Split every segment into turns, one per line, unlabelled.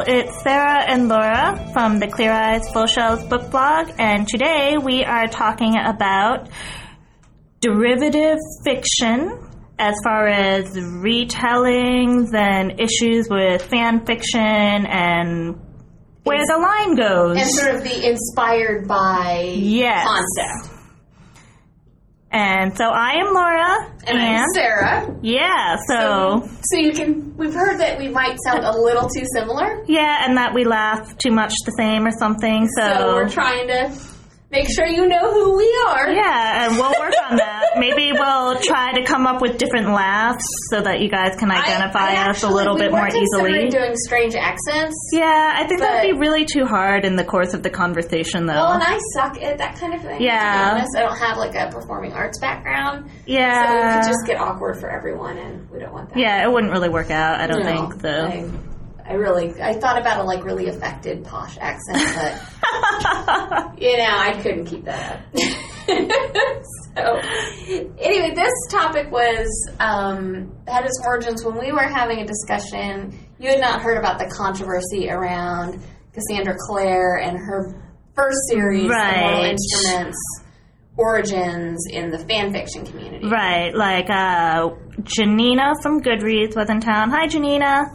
Well, it's Sarah and Laura from the Clear Eyes Full Shelves book blog, and today we are talking about derivative fiction as far as retellings and issues with fan fiction and where the line goes.
and sort of the inspired by
Yes.
concept.
And so I am Laura,
And I'm Sarah.
yeah, so
So you can. We've heard that we might sound a little too similar,
yeah, and that we laugh too much the same or something.
so we're trying to make sure you know who we are.
Yeah, and we'll work on that. Maybe we'll try to come up with different laughs so that you guys can identify
I- I
us a little
actually-
bit
we
more easily.
Doing strange accents.
Yeah, I think that'd be really too hard in the course of the conversation, though.
Well, and I suck at that kind of thing.
Yeah.
To be honest, I don't have like a performing arts background, Yeah, so it could just get awkward for everyone, and we don't want that.
yeah, it wouldn't really work out. I don't
No,
think though.
I, I really, I thought about a like really affected posh accent, but you know, I couldn't keep that up. so, anyway, this topic was um, had its origins when we were having a discussion. You had not heard about the controversy around Cassandra Clare and her first series,
Right.
Instruments origins in the fan fiction community.
Right, like uh, Janina from Goodreads was in town. Hi, Janina.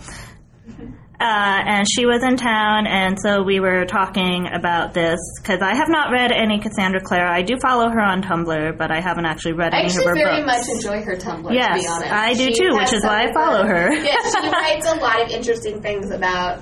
Uh, and she was in town, and so we were talking about this because I have not read any Cassandra Clare. I do follow her on Tumblr, but I haven't actually read
I
any
actually
of her books.
I very much enjoy her Tumblr, to
Yes,
be honest.
I do
She
too, which is why I follow
good-
her.
Yeah, she writes a lot of interesting things about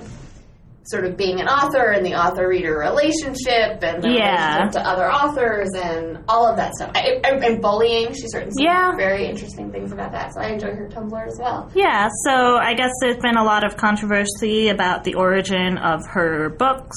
sort of being an author and the author-reader relationship and the
Yeah.
relationship to other authors and all of that stuff. I, I, and bullying, she's written some
Yeah.
very interesting things about that, so I enjoy her Tumblr as well.
Yeah, so I guess there's been a lot of controversy about the origin of her books.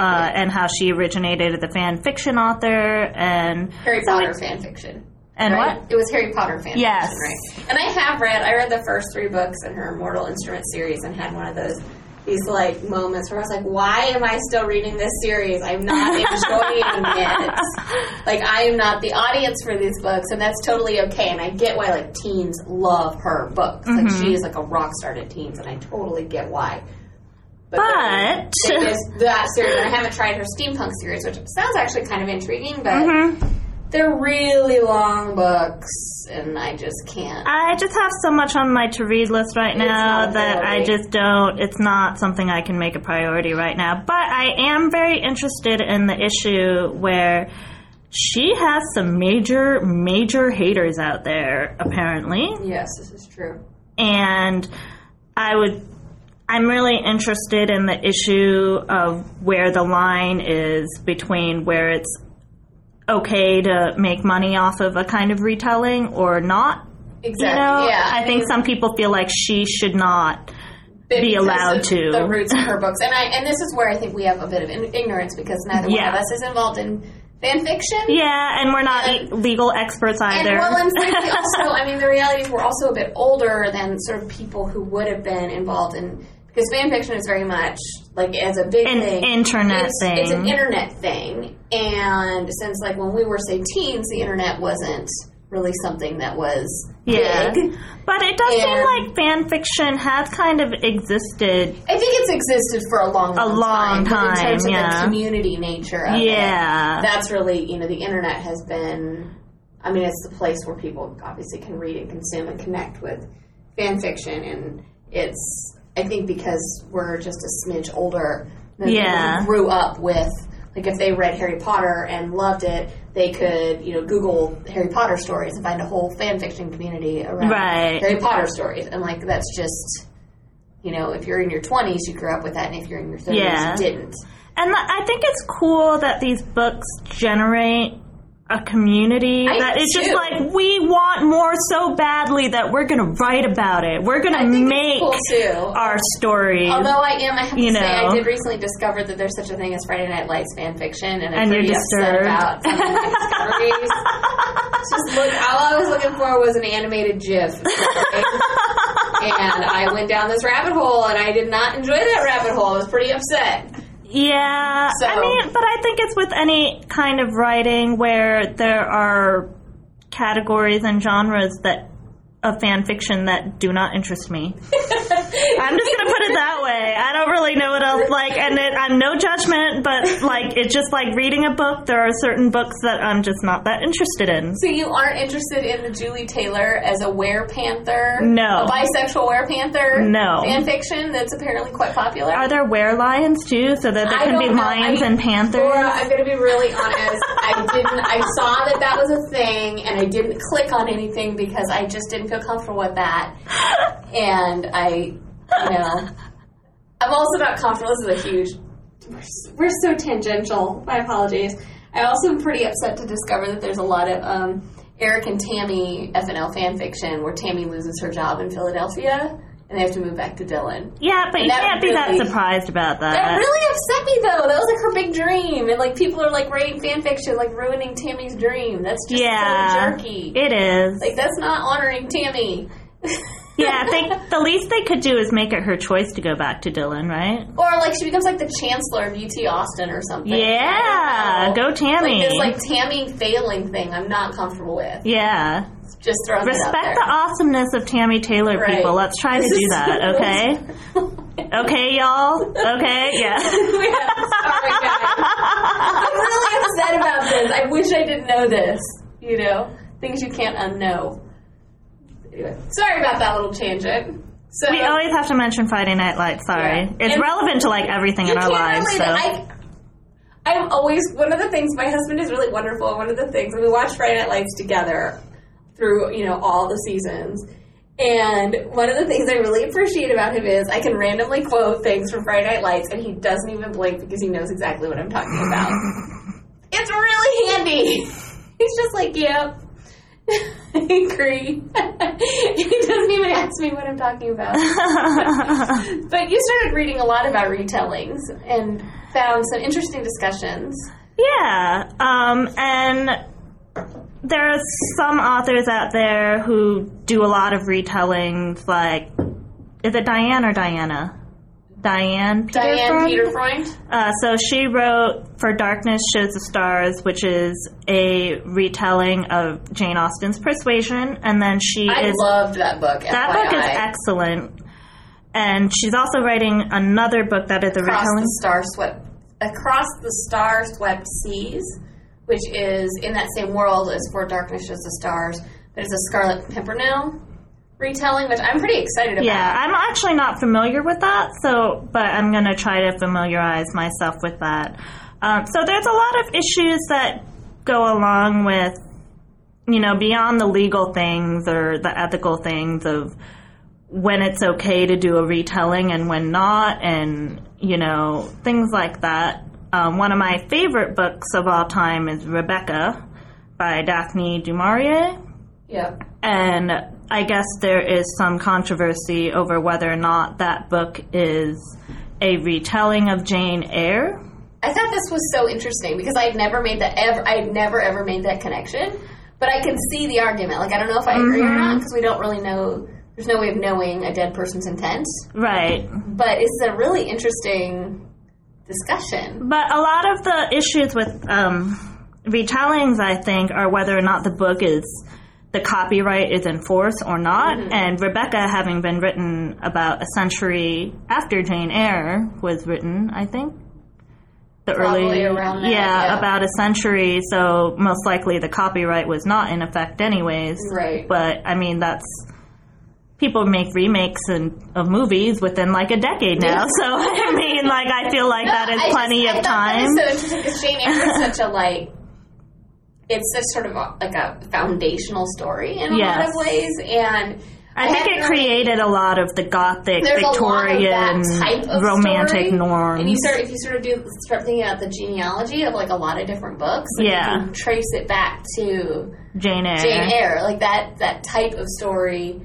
Uh, and how she originated as a fan fiction author, and
Harry
So
Potter fan fiction.
and
right?
what?
It was Harry Potter fan
Yes.
fiction, right? And I have read, I read the first three books in her Mortal Instrument series and had one of those, these like moments where I was like, why am I still reading this series? I'm not enjoying it. Like, I am not the audience for these books, and that's totally okay. And I get why, like, teens love her books. Like,
Mm-hmm.
she is like a rock star to teens, and I totally get why.
But-
just- that series, and I haven't tried her steampunk series, which sounds actually kind of intriguing, but
Mhm.
They're really long books, and I just can't.
I just have so much on my to read list right
It's
now that I just don't, it's not something I can make a priority right now. But I am very interested in the issue where she has some major, major haters out there, apparently.
Yes, this is true.
and I would I'm really interested in the issue of where the line is between where it's okay to make money off of a kind of retelling or not.
Exactly.
You know,
yeah,
I, think
mean,
some people feel like she should not. be allowed to.
the roots of her books, and I and this is where I think we have a bit of in- ignorance because neither one of us is involved in fan fiction.
Yeah, and we're not
And-
e- legal experts
And
either.
well, and also, I mean, the reality is we're also a bit older than sort of people who would have been involved in because fan fiction is very much like as a big
An
thing,
internet
it's, It's an internet thing, and since like when we were say teens, the internet wasn't really something that was
yeah,
big.
but it does seem like fan fiction has kind of existed.
I think it's existed for a long, time.
A long
time. but in terms
time,
of the community nature of it,
Yeah,
that's really you know the internet has been. I mean, it's the place where people obviously can read and consume and connect with fan fiction, and it's I think because we're just a smidge older than
Yeah.
grew up with. Like if they read Harry Potter and loved it, they could you know Google Harry Potter stories and find a whole fan fiction community around
Right.
Harry Potter stories, and like that's just you know if you're in your 20s you grew up with that, and if you're in your 30s
Yeah.
you didn't.
And I think it's cool that these books generate a community
I
that
do
just like we want more so badly that we're going to write about it. We're
gonna
make
cool
our stories.
Although I am, I have
You
to say, I did recently discover that there's such a thing as Friday Night Lights fan fiction, and I'm
And
pretty upset about some of my discoveries. Just look, all I was looking for was an animated GIF, and I went down this rabbit hole, and I did not enjoy that rabbit hole. I was pretty upset.
Yeah,
So-
I mean, but I think it's with any kind of writing where there are categories and genres that of fan fiction that do not interest me. I'm just gonna put it that way. I don't really know what else like, and it, I'm no judgment, but like it's just like reading a book. There are certain books that I'm just not that interested in.
So you aren't interested in the Julie Taylor as a were panther?
No.
A bisexual were panther?
No.
Fan fiction that's apparently quite popular?
Are there were lions too, so that there
I
can be
know.
lions
I-
and panthers?
Laura, I'm going to be really honest. I didn't. I saw that that was a thing, and I didn't click on anything because I just didn't feel comfortable with that. And I, know, I'm also not comfortable. This is a huge. We're, we're so tangential. My apologies. I also am pretty upset to discover that there's a lot of um, Eric and Tammy FNL fan fiction where Tammy loses her job in Philadelphia and they have to move back to Dillon.
yeah, but you can't be that surprised about
That
that.
really upset me though. That was like her big dream, and like people are like writing fan fiction, like ruining Tammy's dream. That's just
yeah,
so jerky.
it is.
like that's not honoring Tammy.
Yeah, I think the least they could do is make it her choice to go back to Dillon, right?
or like she becomes like the chancellor of UT Austin or something.
Yeah,
I don't know.
go Tammy.
Like this like Tammy failing thing. I'm not comfortable with.
yeah.
Just out
Respect the awesomeness of Tammy Taylor,
Right.
people. Let's try to do that, okay? Okay, y'all? Okay, yeah.
We sorry, guys. I'm really upset about this. I wish I didn't know this. You know, things you can't unknow. Sorry about that little tangent. So
We always have to mention Friday Night Lights, sorry.
Yeah.
It's
And
relevant to like everything in our lives, so.
I, I'm always one of the things. My husband is really wonderful. One of the things we watch Friday Night Lights together through you know all the seasons. And one of the things I really appreciate about him is I can randomly quote things from Friday Night Lights, and he doesn't even blink because he knows exactly what I'm talking about. it's really handy. He's just like, yep. I agree. he doesn't even ask me what I'm talking about. But you started reading a lot about retellings and found some interesting discussions.
Yeah, um, and there are some authors out there who do a lot of retellings, like, is it Diane or Diana? Diane Peter
Diane
Freund?
Peterfreund.
Uh, so she wrote For Darkness Shows the Stars, which is a retelling of Jane Austen's Persuasion, and then she
I
is
loved that book.
that book is excellent. And she's also writing another book that is a
Across
retelling.
the star swept across the star swept seas, which is in that same world as For Darkness Shows the Stars, but it's a Scarlet Pimpernel retelling, which I'm pretty excited about.
Yeah, I'm actually not familiar with that, so but I'm gonna try to familiarize myself with that. Um, so there's a lot of issues that go along with, you know, beyond the legal things or the ethical things of when it's okay to do a retelling and when not, and you know things like that. Um, one of my favorite books of all time is Rebecca by Daphne du Maurier
yeah.
and I guess there is some controversy over whether or not that book is a retelling of Jane Eyre.
I thought this was so interesting because I had never made that ever. I had never ever made that connection, but I can see the argument. Like I don't know if I agree or
Mm-hmm.
not because we don't really know. There's no way of knowing a dead person's intent,
Right.
but it's a really interesting discussion.
But a lot of the issues with um, retellings, I think, are whether or not the book is the copyright is in force or not. Mm-hmm. And Rebecca, having been written about a century after Jane Eyre was written, I think. The
Probably
early,
around that,
yeah,
yeah.
about a century. So most likely the copyright was not in effect, anyways.
Right.
But I mean, that's people make remakes and, of movies within like a decade now. So I mean, like I feel like that is
I
plenty
just,
of time.
so interesting because Jane Eyre is such a like. It's such sort of a, like a foundational story in a lot of ways, and
I think it created a lot of the gothic Victorian
of type of
romantic
story.
norms.
And you start if you sort of do start thinking about the genealogy of like a lot of different books, like
Yeah.
you can trace it back to
Jane Eyre.
Jane Eyre. Like that that type of story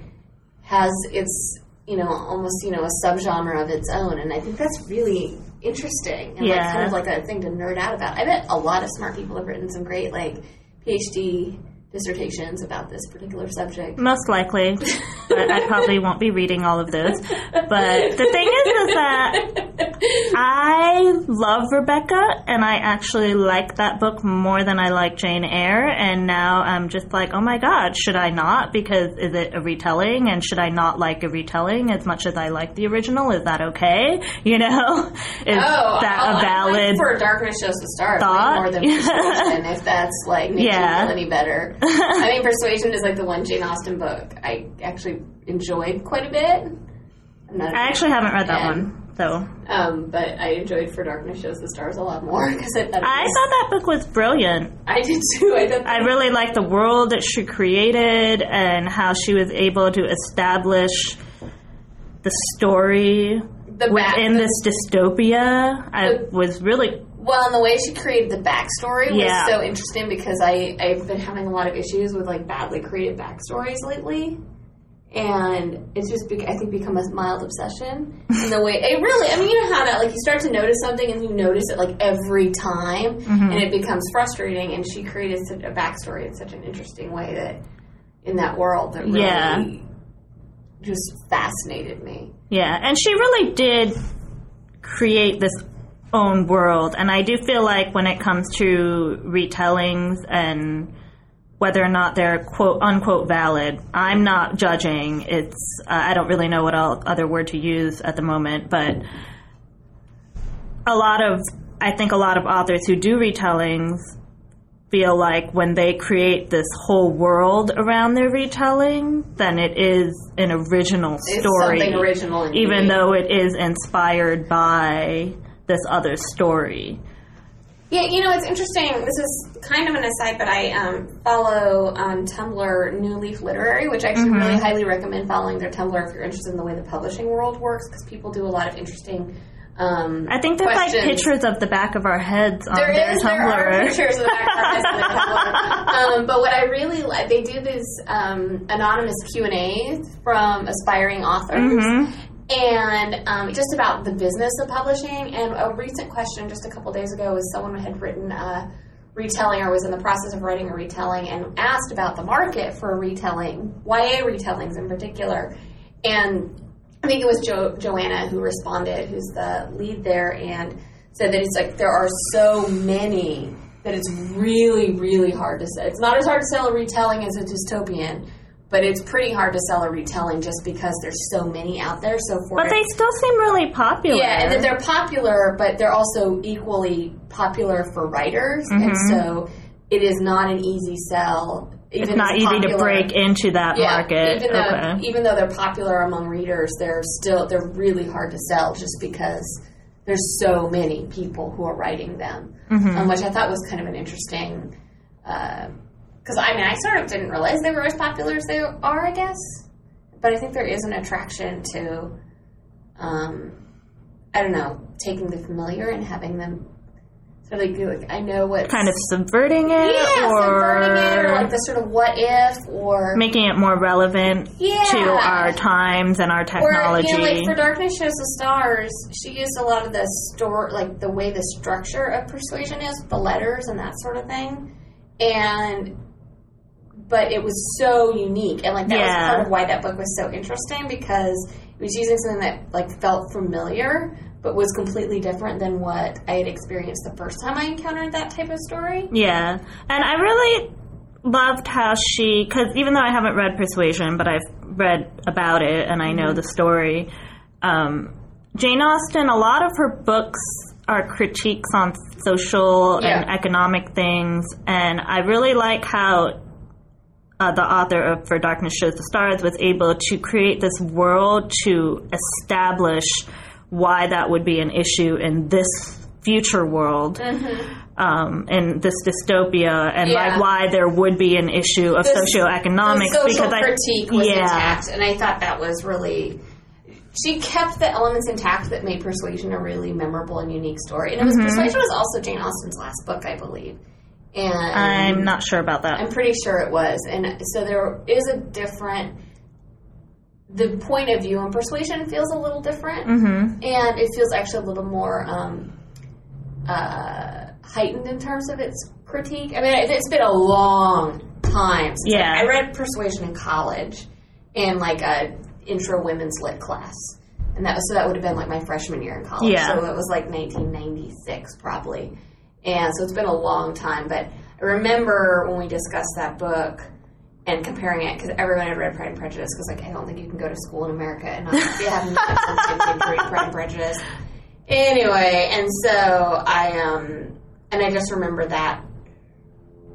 has its you know almost you know a subgenre of its own, and I think that's really interesting and like
Yeah.
kind of like a thing to nerd out about. I bet a lot of smart people have written some great like PhD dissertations about this particular subject.
Most likely, but I probably won't be reading all of those. But the thing is, is that I love Rebecca, and I actually like that book more than I like Jane Eyre. And now I'm just like, oh my god, should I not? Because is it a retelling? And should I not like a retelling as much as I like the original? Is that okay? You know, is
oh, oh
that
oh,
a valid?
For Darkness Shows the Stars way
thought?
more than Persuasion, if that's like making
Yeah.
any better. I mean, Persuasion is like the one Jane Austen book I actually enjoyed quite a bit. I'm not a
I actually haven't read that
fan.
one, so
Um, but I enjoyed For Darkness Shows the Stars a lot more because I thought
I
was-
thought that book was brilliant.
I did too. I thought
I really liked the world that she created and how she was able to establish the story
the back,
within this dystopia. I
The-
was really
Well, and the way she created the backstory was
Yeah.
so interesting because I I've been having a lot of issues with like badly created backstories lately, and it's just bec I think become a mild obsession in the way it really. I mean, you know how that like you start to notice something and you notice it like every time,
Mm-hmm.
and it becomes frustrating. And she created such a backstory in such an interesting way that in that world that really
Yeah.
just fascinated me.
Yeah, and she really did create this own world, and I do feel like when it comes to retellings and whether or not they're quote unquote valid, I'm not judging. It's uh, I don't really know what el- other word to use at the moment, but a lot of I think a lot of authors who do retellings feel like when they create this whole world around their retelling, then it is an original
It's
story,
something original,
even though it is inspired by this other story.
Yeah, you know, it's interesting. This is kind of an aside, but I um, follow on Tumblr New Leaf Literary, which I actually
Mm-hmm.
really highly recommend following their Tumblr if you're interested in the way the publishing world works, because people do a lot of interesting. Um,
I think there's like
questions.
pictures of the back of our heads on
There
their
is, there are
Tumblr.
pictures of the back of our heads on Tumblr. Um, but what I really like, they do these um, anonymous Q and A's from aspiring authors,
Mhm.
And um, just about the business of publishing. And a recent question just a couple days ago was someone had written a retelling or was in the process of writing a retelling and asked about the market for retelling, YA retellings in particular, and I think it was jo- Joanna who responded, who's the lead there, and said that it's like there are so many that it's really, really hard to sell. It's not as hard to sell a retelling as a dystopian, but it's pretty hard to sell a retelling just because there's so many out there. So for
But they still seem really popular.
yeah, they're popular, but they're also equally popular for writers, and so it is not an easy sell. Even
it's not
as
easy to break into that
yeah,
market.
Even though
okay.
even though they're popular among readers, they're still they're really hard to sell just because there's so many people who are writing them,
Mm-hmm.
um, which I thought was kind of an interesting. Because I mean, I sort of didn't realize they were as popular as they are. I guess, but I think there is an attraction to, um, I don't know, taking the familiar and having them sort of like, like I know what
kind of subverting it
yeah,
or,
subverting it, or like the sort of what if, or
making it more relevant
Yeah.
to our times and our
Or,
technology.
you know, like for Darkness Shows the Stars, she used a lot of the store, like the way the structure of Persuasion is, the letters and that sort of thing. And, but it was so unique. And like that
Yeah.
was part of why that book was so interesting because it was using something that like felt familiar, but was completely different than what I had experienced the first time I encountered that type of story.
Yeah, and I really loved how she, because even though I haven't read Persuasion, but I've read about it and I know
Mm-hmm.
the story, um, Jane Austen, a lot of her books are critiques on social and economic things, and I really like how. Uh, the author of For Darkness Shows the Stars was able to create this world to establish why that would be an issue in this future world um, in this dystopia and
Yeah.
like why there would be an issue of
The-
socioeconomics
the social
because I
critique was
yeah
intact, and I thought that was really. She kept the elements intact that made Persuasion a really memorable and unique story. And it was Persuasion was also Jane Austen's last book, I believe. And
I'm not sure about that.
I'm pretty sure it was. And so there is a different. The point of view on Persuasion feels a little different,
hmm
and it feels actually a little more um, uh, heightened in terms of its critique. I mean, it- it's been a long time. Since
Yeah.
I, I read Persuasion in college in like a intro women's lit class, and that was so that would have been like my freshman year in college.
Yeah.
So it was like 1996 probably, and so it's been a long time. But I remember when we discussed that book and comparing it because everyone had read Pride and Prejudice because like I don't think you can go to school in America and not read Pride and Prejudice. Anyway, and so I um and I just remember that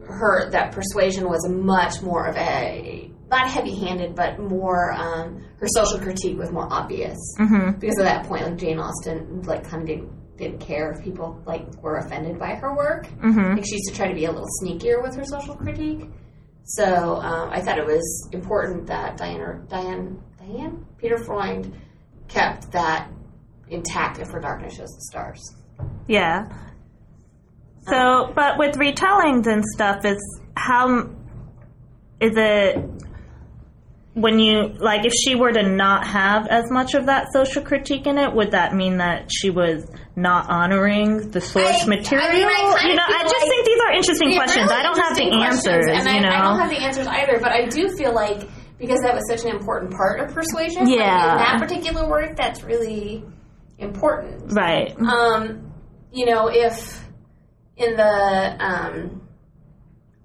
her that persuasion was much more of a not heavy-handed but more um, her social critique was more obvious
Mm-hmm.
because at that point like Jane Austen like kind of didn't, didn't care if people like were offended by her work
Mm-hmm.
like she used to try to be a little sneakier with her social critique so um, I thought it was important that Diana Diane Diane Peterfreund kept that intact if her darkness shows the stars
Yeah. So, but with retellings and stuff, is how is it when you like if she were to not have as much of that social critique in it, would that mean that she was not honoring the source
I- I
material?
mean, I
you know, I just
like
think these are interesting questions.
really
I don't have the answers.
and
you
I,
know,
I don't have the answers either, but I do feel like because that was such an important part of persuasion, like, in that particular work, that's really important.
right?
Um, you know, if in the, um,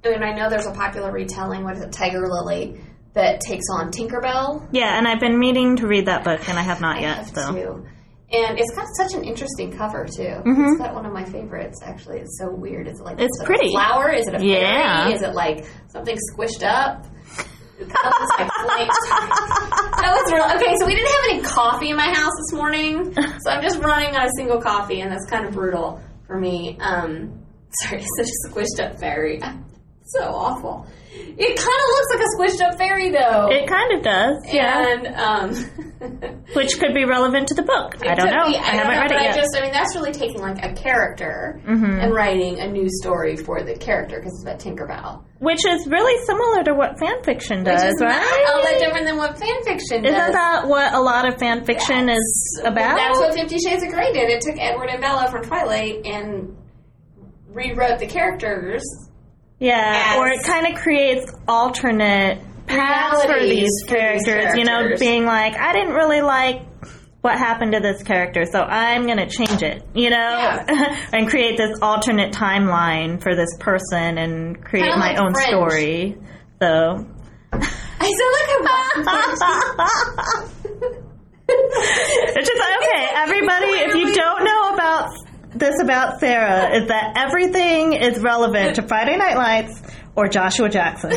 I mean, I know there's a popular retelling, what is it, Tiger Lily, that takes on Tinkerbell.
Yeah, and I've been meaning to read that book, and I have not
I
yet.
have
So,
too. And it's got such an interesting cover too.
Mhm.
It's got one of my favorites. Actually, it's so weird. It's like
It's
is
pretty.
A flower? Is it a fairy? Is it like something squished up? It kind of looks like flames. that was real. Okay, so we didn't have any coffee in my house this morning, so I'm just running on a single coffee, and that's kind of brutal for me. Um, sorry, such a squished up fairy. So awful. It kind of looks like a squished up fairy, though.
it kind of does. Yeah,
and um,
which could be relevant to the book. I don't know.
be-
I
don't
haven't
know,
read it
I
yet.
just, I mean, that's really taking like a character
Mhm.
and writing a new story for the character because it's about Tinkerbell,
Which is really similar to what fan fiction
which
does,
is
right?
not all that different than what fan fiction
Isn't that what a lot of fan fiction is about?
That's what Fifty Shades of Grey did. It took Edward and Bella from Twilight and rewrote the characters.
Yeah,
as-
or it kind of creates alternate paths for these
these
characters, You know, being like, I didn't really like what happened to this character, so I'm going to change it, you know,
Yeah.
and create this alternate timeline for this person and create
Kinda
my
like
own story. So.
I sound like a
It's just okay, everybody. If you don't know about this about Sarah, is that everything is relevant to Friday Night Lights or Joshua Jackson.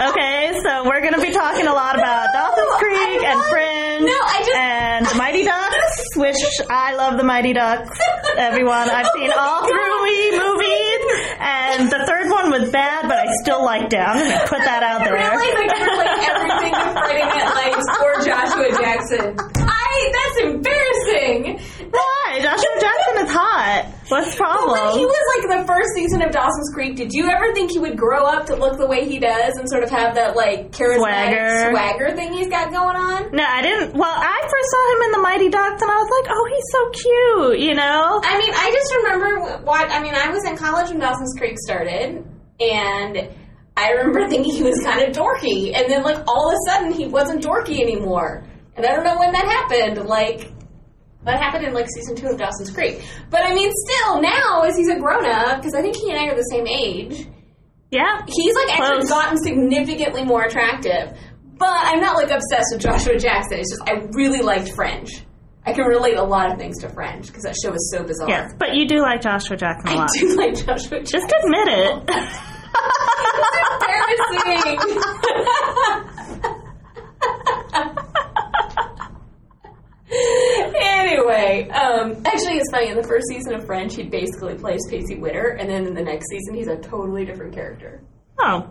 okay, so we're going to be talking a lot about Dawson's Creek and Fringe
No, I just-
and Mighty Ducks, which I love the Mighty Ducks. Everyone, I've seen oh all three movies, and the third one was bad, but I still liked it. I'm going to put that out there.
Really? Like, you're like everything with Friday Night Lights or Joshua Jackson. I, that's embarrassing.
Why? Joshua Jackson is hot. What's the
When he was like the first season of Dawson's Creek, did you ever think he would grow up to look the way he does and sort of have that like charismatic
Swagger.
swagger thing he's got going on?
No, I didn't. Well, I first saw him in the Mighty Ducks, and I was like, "Oh, he's so cute," you know.
I mean, I just remember what I mean. I was in college when Dawson's Creek started, and I remember thinking he was kind of dorky, and then like all of a sudden he wasn't dorky anymore, and I don't know when that happened. Like that happened in like season two of Dawson's Creek, but I mean, still now as he's a grown up, because I think he and I are the same age.
Yeah.
He's like actually
Close.
gotten significantly more attractive. But I'm not like obsessed with Joshua Jackson. It's just I really liked Fringe. I can relate a lot of things to Fringe because that show was so bizarre.
Yes, but you do like Joshua Jackson a
I
lot.
do like Joshua Jackson.
Just admit it.
embarrassing. anyway, um, actually, it's funny. In the first season of Fringe, he basically plays Pacey Witter, and then in the next season, he's a totally different character.
oh,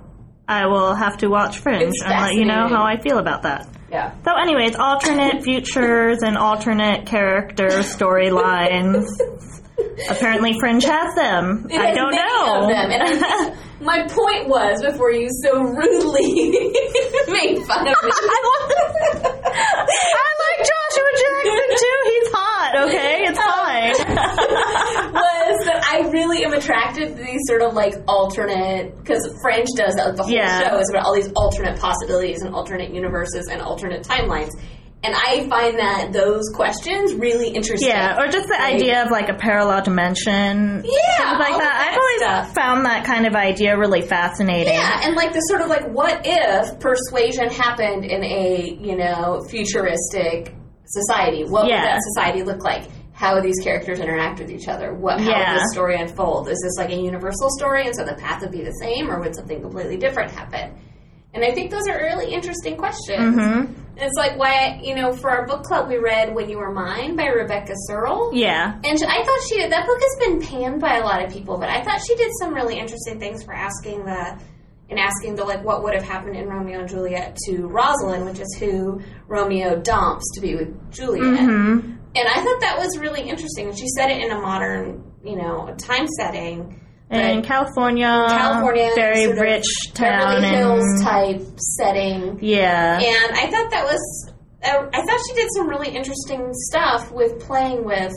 I will have to watch Fringe
It's
and let you know how I feel about that.
Yeah.
So, anyways, alternate futures and alternate character storylines. Apparently, Fringe has them.
It
I don't know.
Of them. And my point was before you so rudely made fun of me.
I
was that I really am attracted to these sort of like alternate because Fringe does uh, the whole
Yeah.
show is about all these alternate possibilities and alternate universes and alternate timelines. And I find that those questions really interesting.
Yeah, or just the
Like-
idea of like a parallel dimension.
Yeah,
like that.
that
I've always
stuff.
found that kind of idea really fascinating.
Yeah, and like the sort of like, what if persuasion happened in a you know futuristic society? What
Yeah.
would that society look like? How these characters interact with each other? What how
Yeah.
would this story unfold? Is this like a universal story, and so the path would be the same, or would something completely different happen? And I think those are really interesting questions.
hmm
And it's like why you know for our book club we read "When You Were Mine" by Rebecca Serle.
Yeah.
And I thought she that book has been panned by a lot of people, but I thought she did some really interesting things for asking the and asking the like what would have happened in Romeo and Juliet to Rosalind, which is who Romeo dumps to be with Juliet.
hmm
And I thought that was really interesting. She said it in a modern, you know, time setting.
In California,
California,
very rich town,
Beverly Hills
and
type setting.
yeah,
And I thought that was, uh, I thought she did some really interesting stuff with playing with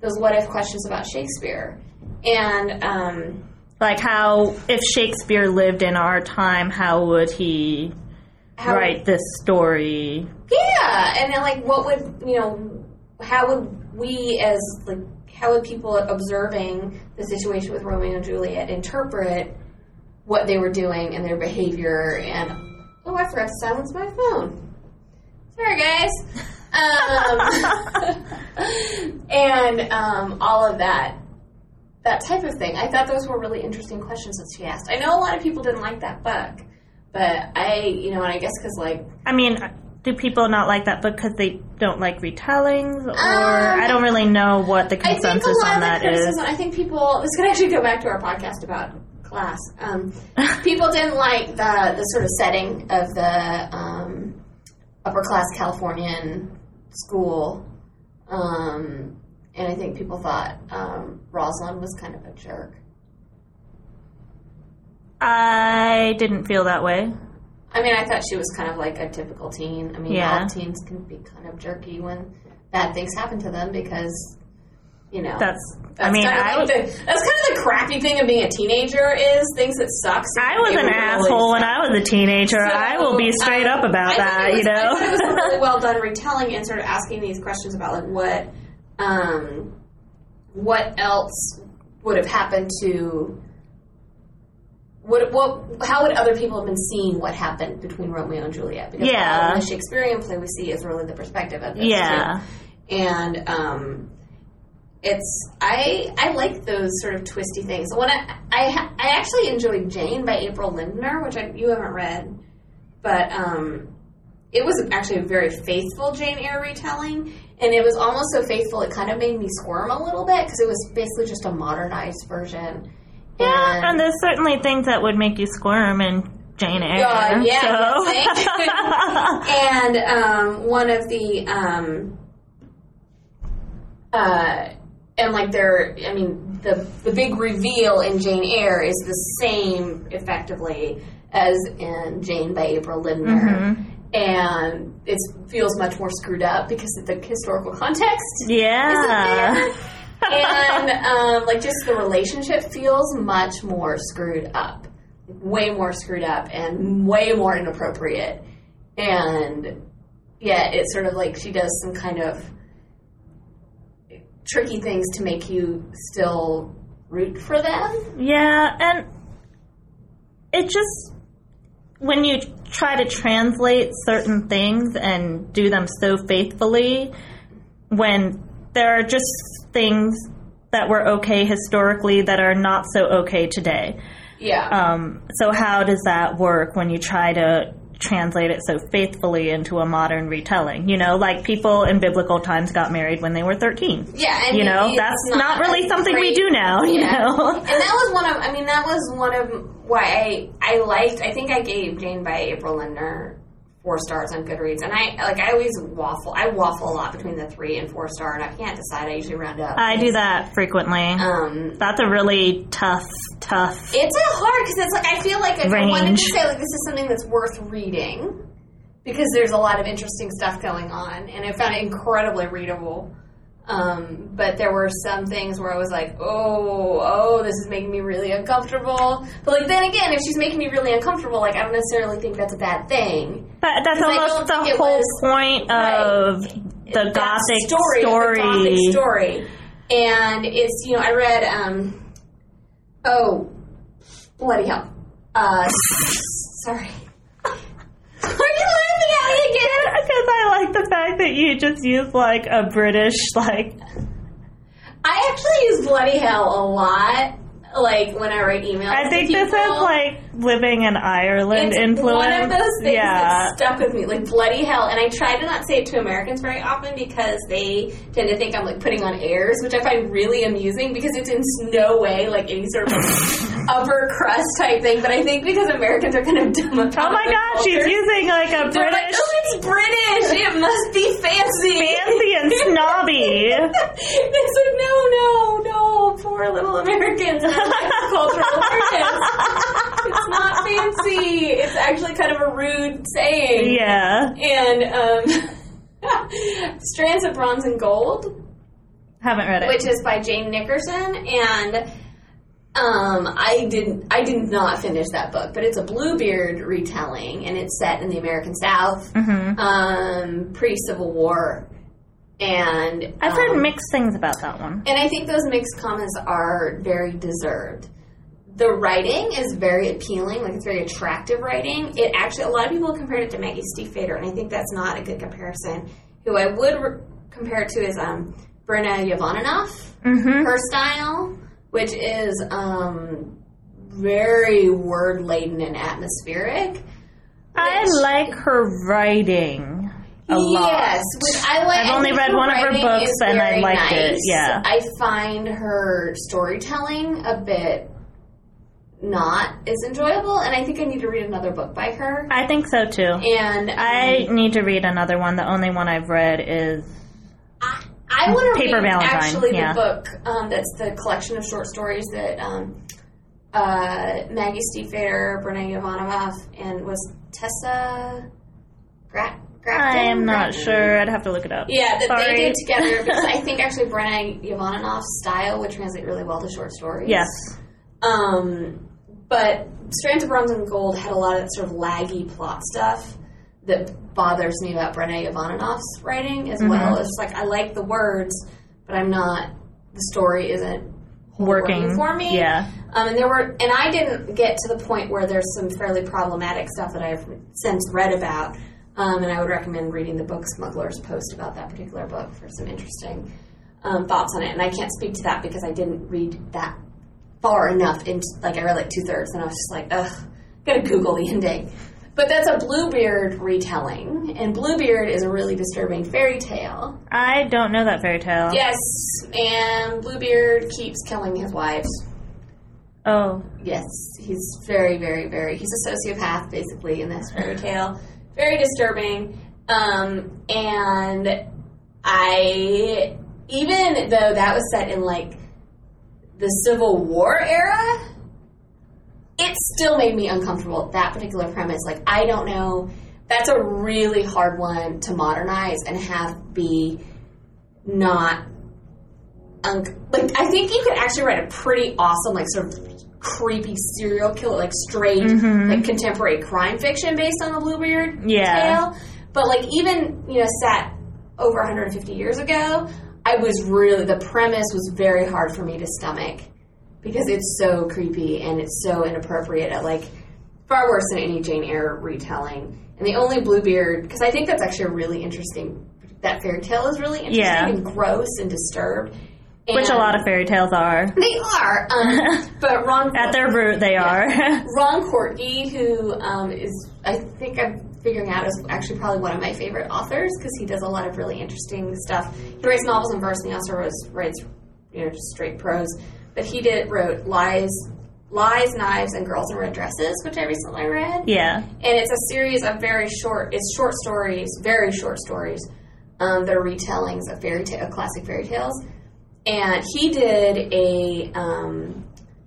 those what if questions about Shakespeare. And um,
like how if Shakespeare lived in our time, how would he
how,
write this story?
yeah, and then like what would you know, how would we as like how would people observing the situation with Romeo and Juliet interpret what they were doing and their behavior? And oh, I forgot to silence my phone. Sorry, guys. Um, and um, all of that that type of thing. I thought those were really interesting questions that she asked. I know a lot of people didn't like that book, but I, you know, and I guess because like
I mean, do people not like that book because they don't like retellings, or
Um,
I don't really know what the
I think a
consensus
lot
on
of the
that is.
I think people. This could actually go back to our podcast about class. Um, people didn't like the the sort of setting of the um, upper class Californian school, um, and I think people thought um, Rosalind was kind of a jerk.
I didn't feel that way.
I mean, I thought she was kind of like a typical teen. I mean,
Yeah.
all teens can be kind of jerky when bad things happen to them because, you know,
That's.
That's
I mean,
kind of
I
like
was.
the, that's kind of the crappy thing of being a teenager is things that suck.
I was an asshole when. I was a teenager.
So,
I will be straight
um,
up about
I
that,
was-
you
I thought it was a really well done retelling and sort of asking these questions about like what, um, what else would have happened to. What, what, how would other people have been seeing what happened between Romeo and Juliet? Because
Yeah.
all the Shakespearean play we see is really the perspective of this.
yeah.
too and um, it's I I like those sort of twisty things. When I I, I actually enjoyed Jane by April Lindner, which I, you haven't read, but um, it was actually a very faithful Jane Eyre retelling, and it was almost so faithful it kind of made me squirm a little bit because it was basically just a modernized version.
Yeah,
And-
and there's certainly things that would make you squirm in Jane Eyre.
Uh, yeah,
so.
and um, one of the um, uh, and like there, I mean, the the big reveal in Jane Eyre is the same effectively as in Jane by April Lindner,
Mhm.
and it feels much more screwed up because of the historical context.
yeah.
And um, like just the relationship feels much more screwed up, way more screwed up, and way more inappropriate. And yeah, it's sort of like she does some kind of tricky things to make you still root for them.
Yeah, and it just when you try to translate certain things and do them so faithfully, when there are just things that were okay historically that are not so okay today.
Yeah.
Um, so how does that work when you try to translate it so faithfully into a modern retelling? You know, like people in biblical times got married when they were 13.
yeah, and
You know, that's not, really
a
something we do now, you
Yeah.
know?
and that was one of I mean that was one of why I I liked I think I gave Jane by April Lindner four stars on Goodreads and I like I always waffle I waffle a lot between the three and four star and I can't decide I usually round up
I do that frequently.
um
That's a really tough, tough.
it's a hard because it's like I feel like if I wanted to say like this is something that's worth reading because there's a lot of interesting stuff going on and I found it incredibly readable Um, but there were some things where I was like, oh, oh, this is making me really uncomfortable. But like then again, if she's making me really uncomfortable, like I don't necessarily think that's a bad thing.
But that's almost the whole
was-
point of the gothic
story,
story.
The gothic story. And it's you know I read um, oh, bloody hell. Uh, sorry. Are you laughing at me again?
Because I like the fact that you just use like a British like
I actually use bloody hell a lot, like when I write emails.
I think this is like living in Ireland
it's
influence.
one of those things
yeah.
that stuck with me, like bloody hell. And I try to not say it to Americans very often because they tend to think I'm like putting on airs, which I find really amusing because it's in no way like any sort of like, upper crust type thing. But I think because Americans are kind of dumb about
Oh my gosh, she's using like a
They're like, oh,
British
oh, it's British. It must be fancy.
fancy and snobby.
it's like, no, no, no, poor little Americans. and their lack cultural awareness. It's not fancy. It's actually kind of a rude saying.
yeah.
And um, Strands of Bronze and Gold,
Haven't read it.
which is by Jane Nickerson, and um, I didn't, I did not finish that book, but it's a Bluebeard retelling, and it's set in the American South,
hmm
um, pre Civil War, and
I've heard
um,
mixed things about that one.
and I think those mixed comments are very deserved. The writing is very appealing, like it's very attractive writing. It actually, a lot of people compared it to Maggie Stiefvater, and I think that's not a good comparison. Who I would re- compare it to is um, Brenna Yovanoff,
hmm
her style, which is um, very word laden and atmospheric.
I like her writing a lot.
Yes, which I like.
I've only read one of her books and I liked it, yeah.
I find her storytelling a bit not as enjoyable, and I think I need to read another book by her.
I think so too.
And um,
I need to read another one. The only one I've read is
I, I want to
Paper
read
Valentine,
actually the book um, that's the collection of short stories that um, uh, Maggie Stiefvater, Brenna Yovanoff, and was Tessa Gra- Grafton?
I am not
Grafton?
sure. I'd have to look it up.
Yeah, that
Sorry.
they did together because I think actually Brenna Yovanoff's style would translate really well to short stories.
Yes.
Um, but Strands of Bronze and Gold had a lot of sort of laggy plot stuff that bothers me about Brenna Yovanoff's writing as well. It's like I like the words, but I'm not. The story isn't
Working.
for me.
Yeah.
Um, and there were, and I didn't get to the point where there's some fairly problematic stuff that I've since read about. Um, and I would recommend reading the book Smuggler's Post about that particular book for some interesting um, thoughts on it. And I can't speak to that because I didn't read that far enough into, like, I read like two thirds, and I was just like, ugh, gotta Google the ending. But that's a Bluebeard retelling, and Bluebeard is a really disturbing fairy tale.
I don't know that fairy tale.
Yes, and Bluebeard keeps killing his wives.
Oh.
Yes, he's very, very, very. He's a sociopath, basically, in this fairy tale. Very disturbing. Um, and I, even though that was set in like the Civil War era, it still made me uncomfortable. That particular premise, like I don't know, that's a really hard one to modernize and have be not un- like I think you could actually write a pretty awesome like sort of creepy serial killer like straight
Mhm.
like contemporary crime fiction based on the Bluebeard
Yeah.
tale. But like even you know set over 150 years ago, I was really the premise was very hard for me to stomach because it's so creepy and it's so inappropriate at like far worse than any Jane Eyre retelling. And the only Bluebeard because I think that's actually a really interesting that fairy tale is really interesting
Yeah.
and gross and disturbed.
Which a lot of fairy tales are.
they are, um, but Ron
At their root, they are.
Ron Koertge, who um, is, I think I'm figuring out, is actually probably one of my favorite authors because he does a lot of really interesting stuff. He writes novels in verse, and he also writes, writes you know, just straight prose. But he did wrote Lies, Lies, Knives, and Girls in Red Dresses, which I recently read.
yeah.
And it's a series of very short, it's short stories, very short stories um, that are retellings of fairy tale, classic fairy tales. And he did a um,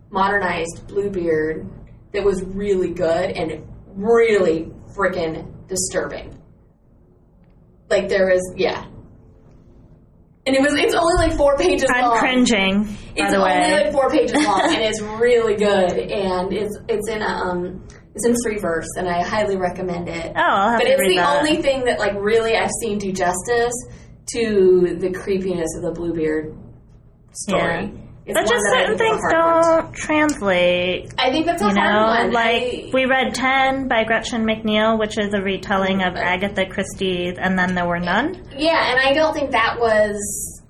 modernized Bluebeard that was really good and really freaking disturbing. Like there is, yeah. and it was it's only like four pages
I'm
long.
cringing. By
It's
the
only
way,
like four pages long, and it's really good. And it's it's in a um it's in free verse, and I highly recommend it.
oh, I'll have
but
to
it's
read
the
that.
only thing that like really I've seen do justice to the creepiness of the Bluebeard story. It's
but just certain things
hard one to-
don't translate.
I think that's a
You
hard
know,
one.
like
I-
we read Ten by Gretchen McNeil, which is a retelling of mm-hmm. Agatha Christie's, and then there were none.
yeah, and I don't think that was.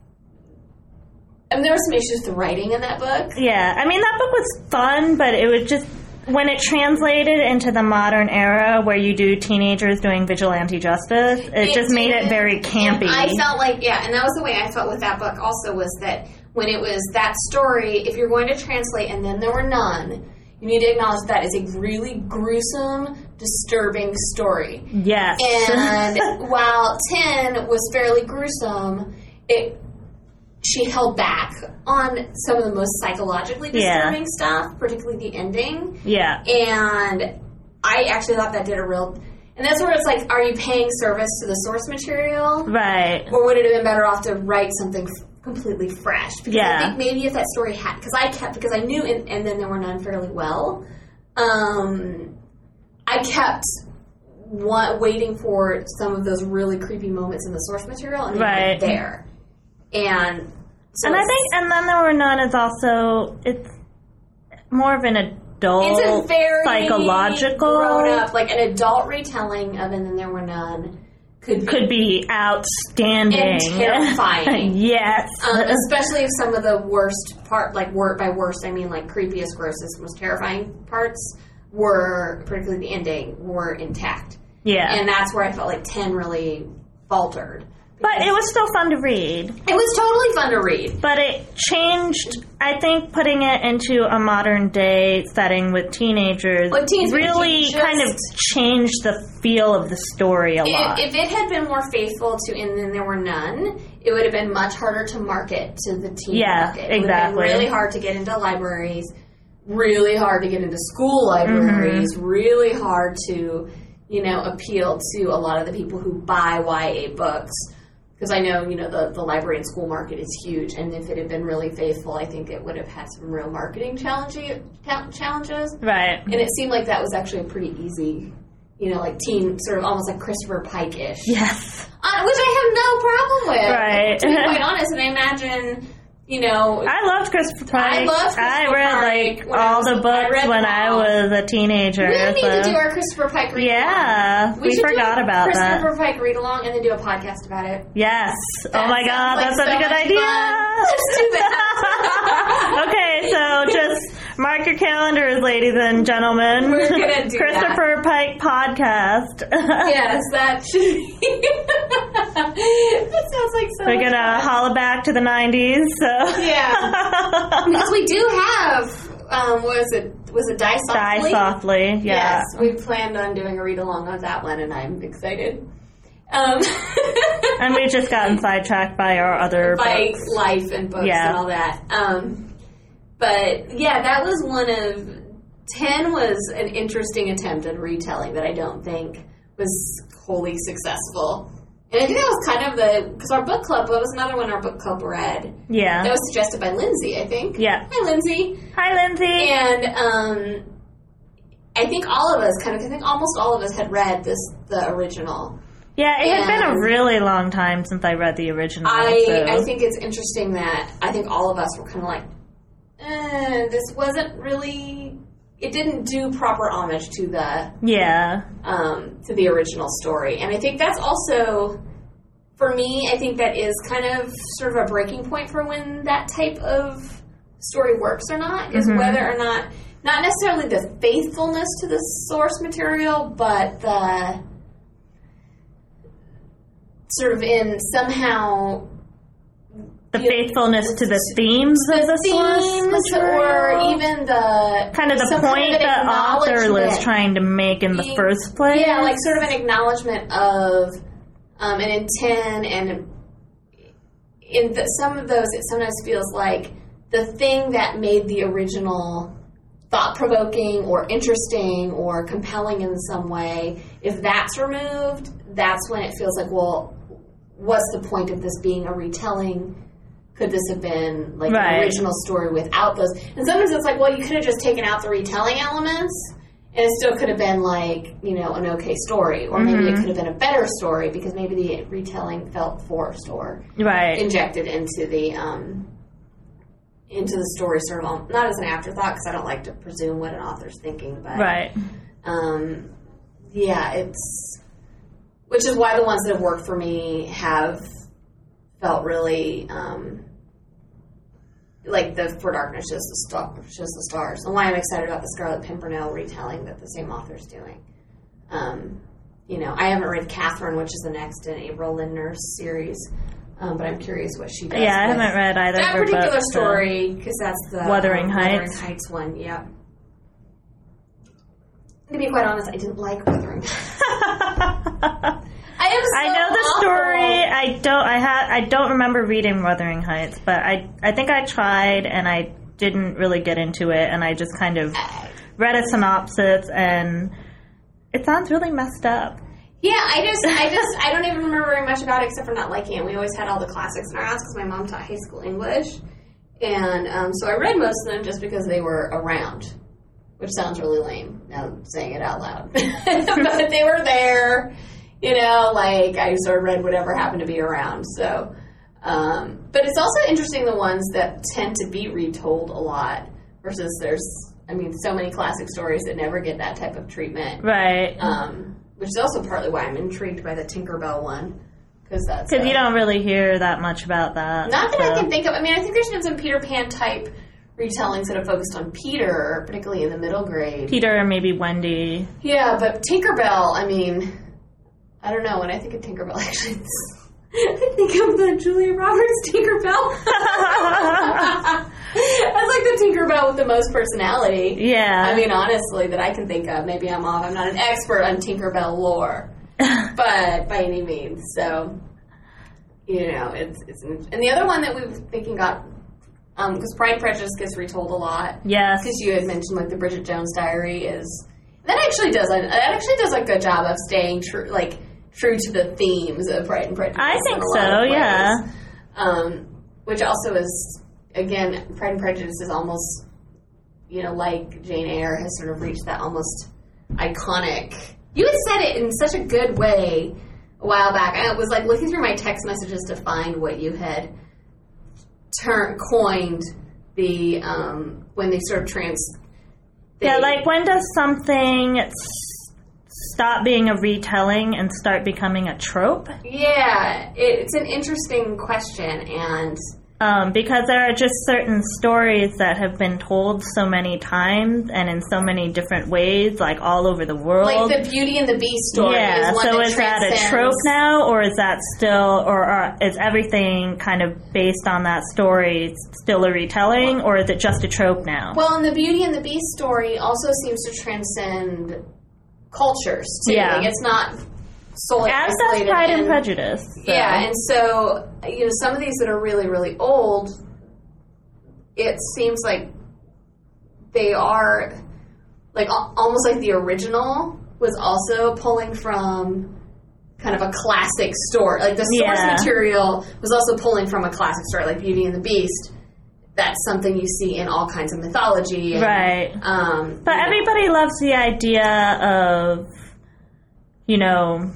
I mean, there were some issues with the writing in that book.
Yeah, I mean that book was fun, but it was just when it translated into the modern era where you do teenagers doing vigilante justice, it, just made it very campy.
I felt like, yeah, and that was the way I felt with that book also was that when it was that story, if you're going to translate and then there were none, you need to acknowledge that is a really gruesome, disturbing story.
yes.
And while 10 was fairly gruesome, it she held back on some of the most psychologically
Yeah.
disturbing stuff, particularly the ending.
yeah.
And I actually thought that did a real. And that's where it's like, are you paying service to the source material?
Right.
Or would it have been better off to write something completely fresh? Because
Yeah.
I think maybe if that story had. Because I kept. Because I knew, and, and then there were none fairly well. Um, I kept. wa- waiting for some of those really creepy moments in the source material, and they
Right.
weren't there. And so
and I think, and then there were none is also it's more of an adult,
It's a very
psychological,
grown up, like an adult retelling of, and then there were none. Could be,
could be outstanding,
And terrifying.
yes,
um, especially if some of the worst part, like word by worst, I mean like creepiest, grossest, most terrifying parts were, particularly the ending, were intact.
yeah.
And that's where I felt like ten really faltered.
But it was still fun to read.
It was totally fun to read.
But it changed. I think putting it into a modern day setting with teenagers
With teens,
really
just-
kind of changed the feel of the story a lot.
If, if it had been more faithful to and then there were none, it would have been much harder to market to the teen
Yeah,
market. It would have
exactly.
been really hard to get into libraries, really hard to get into school libraries,
Mm-hmm.
really hard to, you know, appeal to a lot of the people who buy YA books. Because I know, you know, the, the library and school market is huge, and if it had been really faithful, I think it would have had some real marketing challenge, challenges.
right.
And it seemed like that was actually a pretty easy, you know, like teen, sort of almost like Christopher Pike ish.
Yes.
Uh, which I have no problem with.
Right.
To be quite honest, and I imagine, you know,
I loved Christopher Pike.
I loved Christopher
I read
Pike
like
I
all the
I
books
read
when I was a teenager.
we need to do our Christopher Pike read
yeah, we,
should
forgot about that.
Christopher Pike read along and then do a podcast about it.
Yes. oh my god,
like
that's such
so
a good idea.
Let's do that.
okay, so just mark your calendars, ladies and gentlemen.
We're gonna do
Christopher Pike podcast.
yes, that should be. that sounds like so.
We're gonna
fun.
holla back to the '90s. So
Yeah. because we do have. Um, was it was it Die
die
Softly?
softly. Yeah.
Yes, we planned on doing a read along on that one, and I'm excited. Um,
And we've just gotten sidetracked by our other
by
books.
life and books
Yeah.
and all that. Um, but yeah, that was one of ten was an interesting attempt at retelling that I don't think was wholly successful. And I think that was kind of the because our book club that was another one our book club read.
Yeah, that
was suggested by Lindsay, I think.
Yeah.
Hi, Lindsay.
Hi, Lindsay.
And um, I think all of us kind of I think almost all of us had read this the original.
Yeah, it had been a really long time since I read the original.
I
so-
I think it's interesting that I think all of us were kind of like, eh, this wasn't really. It didn't do proper homage to the
yeah,
um, to the original story, and I think that's also for me. I think that is kind of sort of a breaking point for when that type of story works or not is
Mhm.
whether or not not necessarily the faithfulness to the source material, but the sort of in somehow
the faithfulness to the themes of the
themes or even the
kind of the point
kind of
the author was trying to make in the first place.
Yeah, like sort of an acknowledgement of um, an intent, and in the, some of those, it sometimes feels like the thing that made the original thought provoking or interesting or compelling in some way. If that's removed, that's when it feels like, well, what's the point of this being a retelling? Could this have been like
Right.
an original story without those? And sometimes it's like, well, you could have just taken out the retelling elements, and it still could have been like you know an okay story, or maybe it
Mhm.
could have been a better story because maybe the retelling felt forced or
Right.
injected into the um, into the story, sort of not as an afterthought because I don't like to presume what an author's thinking, but
Right.
um, yeah, it's which is why the ones that have worked for me have felt really um, like the For Darkness shows the star, shows the stars, and why I'm excited about the Scarlet Pimpernel retelling that the same author's doing. Um, you know, I haven't read Catherine, which is the next in April Lindner's series, um, but I'm curious what she does.
Yeah, I haven't read either
that particular
books,
story because that's the
Wuthering
um,
Heights.
Wuthering Heights one. Yep. To be quite honest, I didn't like Wuthering. I am. So
I know the
awful.
story. I don't. I had. I don't remember reading Wuthering Heights, but I. I think I tried, and I didn't really get into it, and I just kind of read a synopsis, and it sounds really messed up.
Yeah, I just, I just, I don't even remember very much about it except for not liking it. We always had all the classics in our house because my mom taught high school English, and um, so I read most of them just because they were around, which sounds really lame now I'm saying it out loud, but they were there. You know, like I sort of read whatever happened to be around. So, um, but it's also interesting the ones that tend to be retold a lot versus there's, I mean, so many classic stories that never get that type of treatment
Right.
um, which is also partly why I'm intrigued by the Tinkerbell one because that's
Because you don't really hear that much about that.
not that I can think of. I mean, I think there's been some Peter Pan type retellings that have focused on Peter, particularly in the middle grade.
Peter maybe Wendy.
Yeah, but Tinkerbell. I mean, I don't know. When I think of Tinkerbell, actually, I think of the Julia Roberts Tinkerbell. That's like the Tinkerbell with the most personality.
Yeah.
I mean, honestly, that I can think of. Maybe I'm off. I'm not an expert on Tinkerbell lore, but by any means. So, you know, it's it's. And the other one that we were thinking got, um, because Pride and Prejudice gets retold a lot.
yes.
Because you had mentioned like the Bridget Jones Diary is that actually does a, that actually does a good job of staying true like true to the themes of Pride and Prejudice.
I think so, yeah.
Um, which also is again, Pride and Prejudice is almost you know like Jane Eyre has sort of reached that almost iconic. You had said it in such a good way a while back. I was like looking through my text messages to find what you had turn coined the um, when they sort of trans.
Yeah, like when does something stop being a retelling and start becoming a trope?
yeah, it's an interesting question, and
Um, because there are just certain stories that have been told so many times and in so many different ways, like all over the world.
like the Beauty and the Beast story.
yeah,
is one
so is that a trope now, or is that still, or, or is everything kind of based on that story still a retelling, or is it just a trope now?
Well, and the Beauty and the Beast story also seems to transcend cultures too.
Yeah.
Like it's not solely
As does Pride and
in-
Prejudice. so.
Yeah, and so you know some of these that are really really old, it seems like they are like almost like the original was also pulling from kind of a classic story. Like the source
Yeah.
material was also pulling from a classic story, like Beauty and the Beast. That's something you see in all kinds of mythology. And,
Right.
Um,
But
you know,
everybody loves the idea of, you know,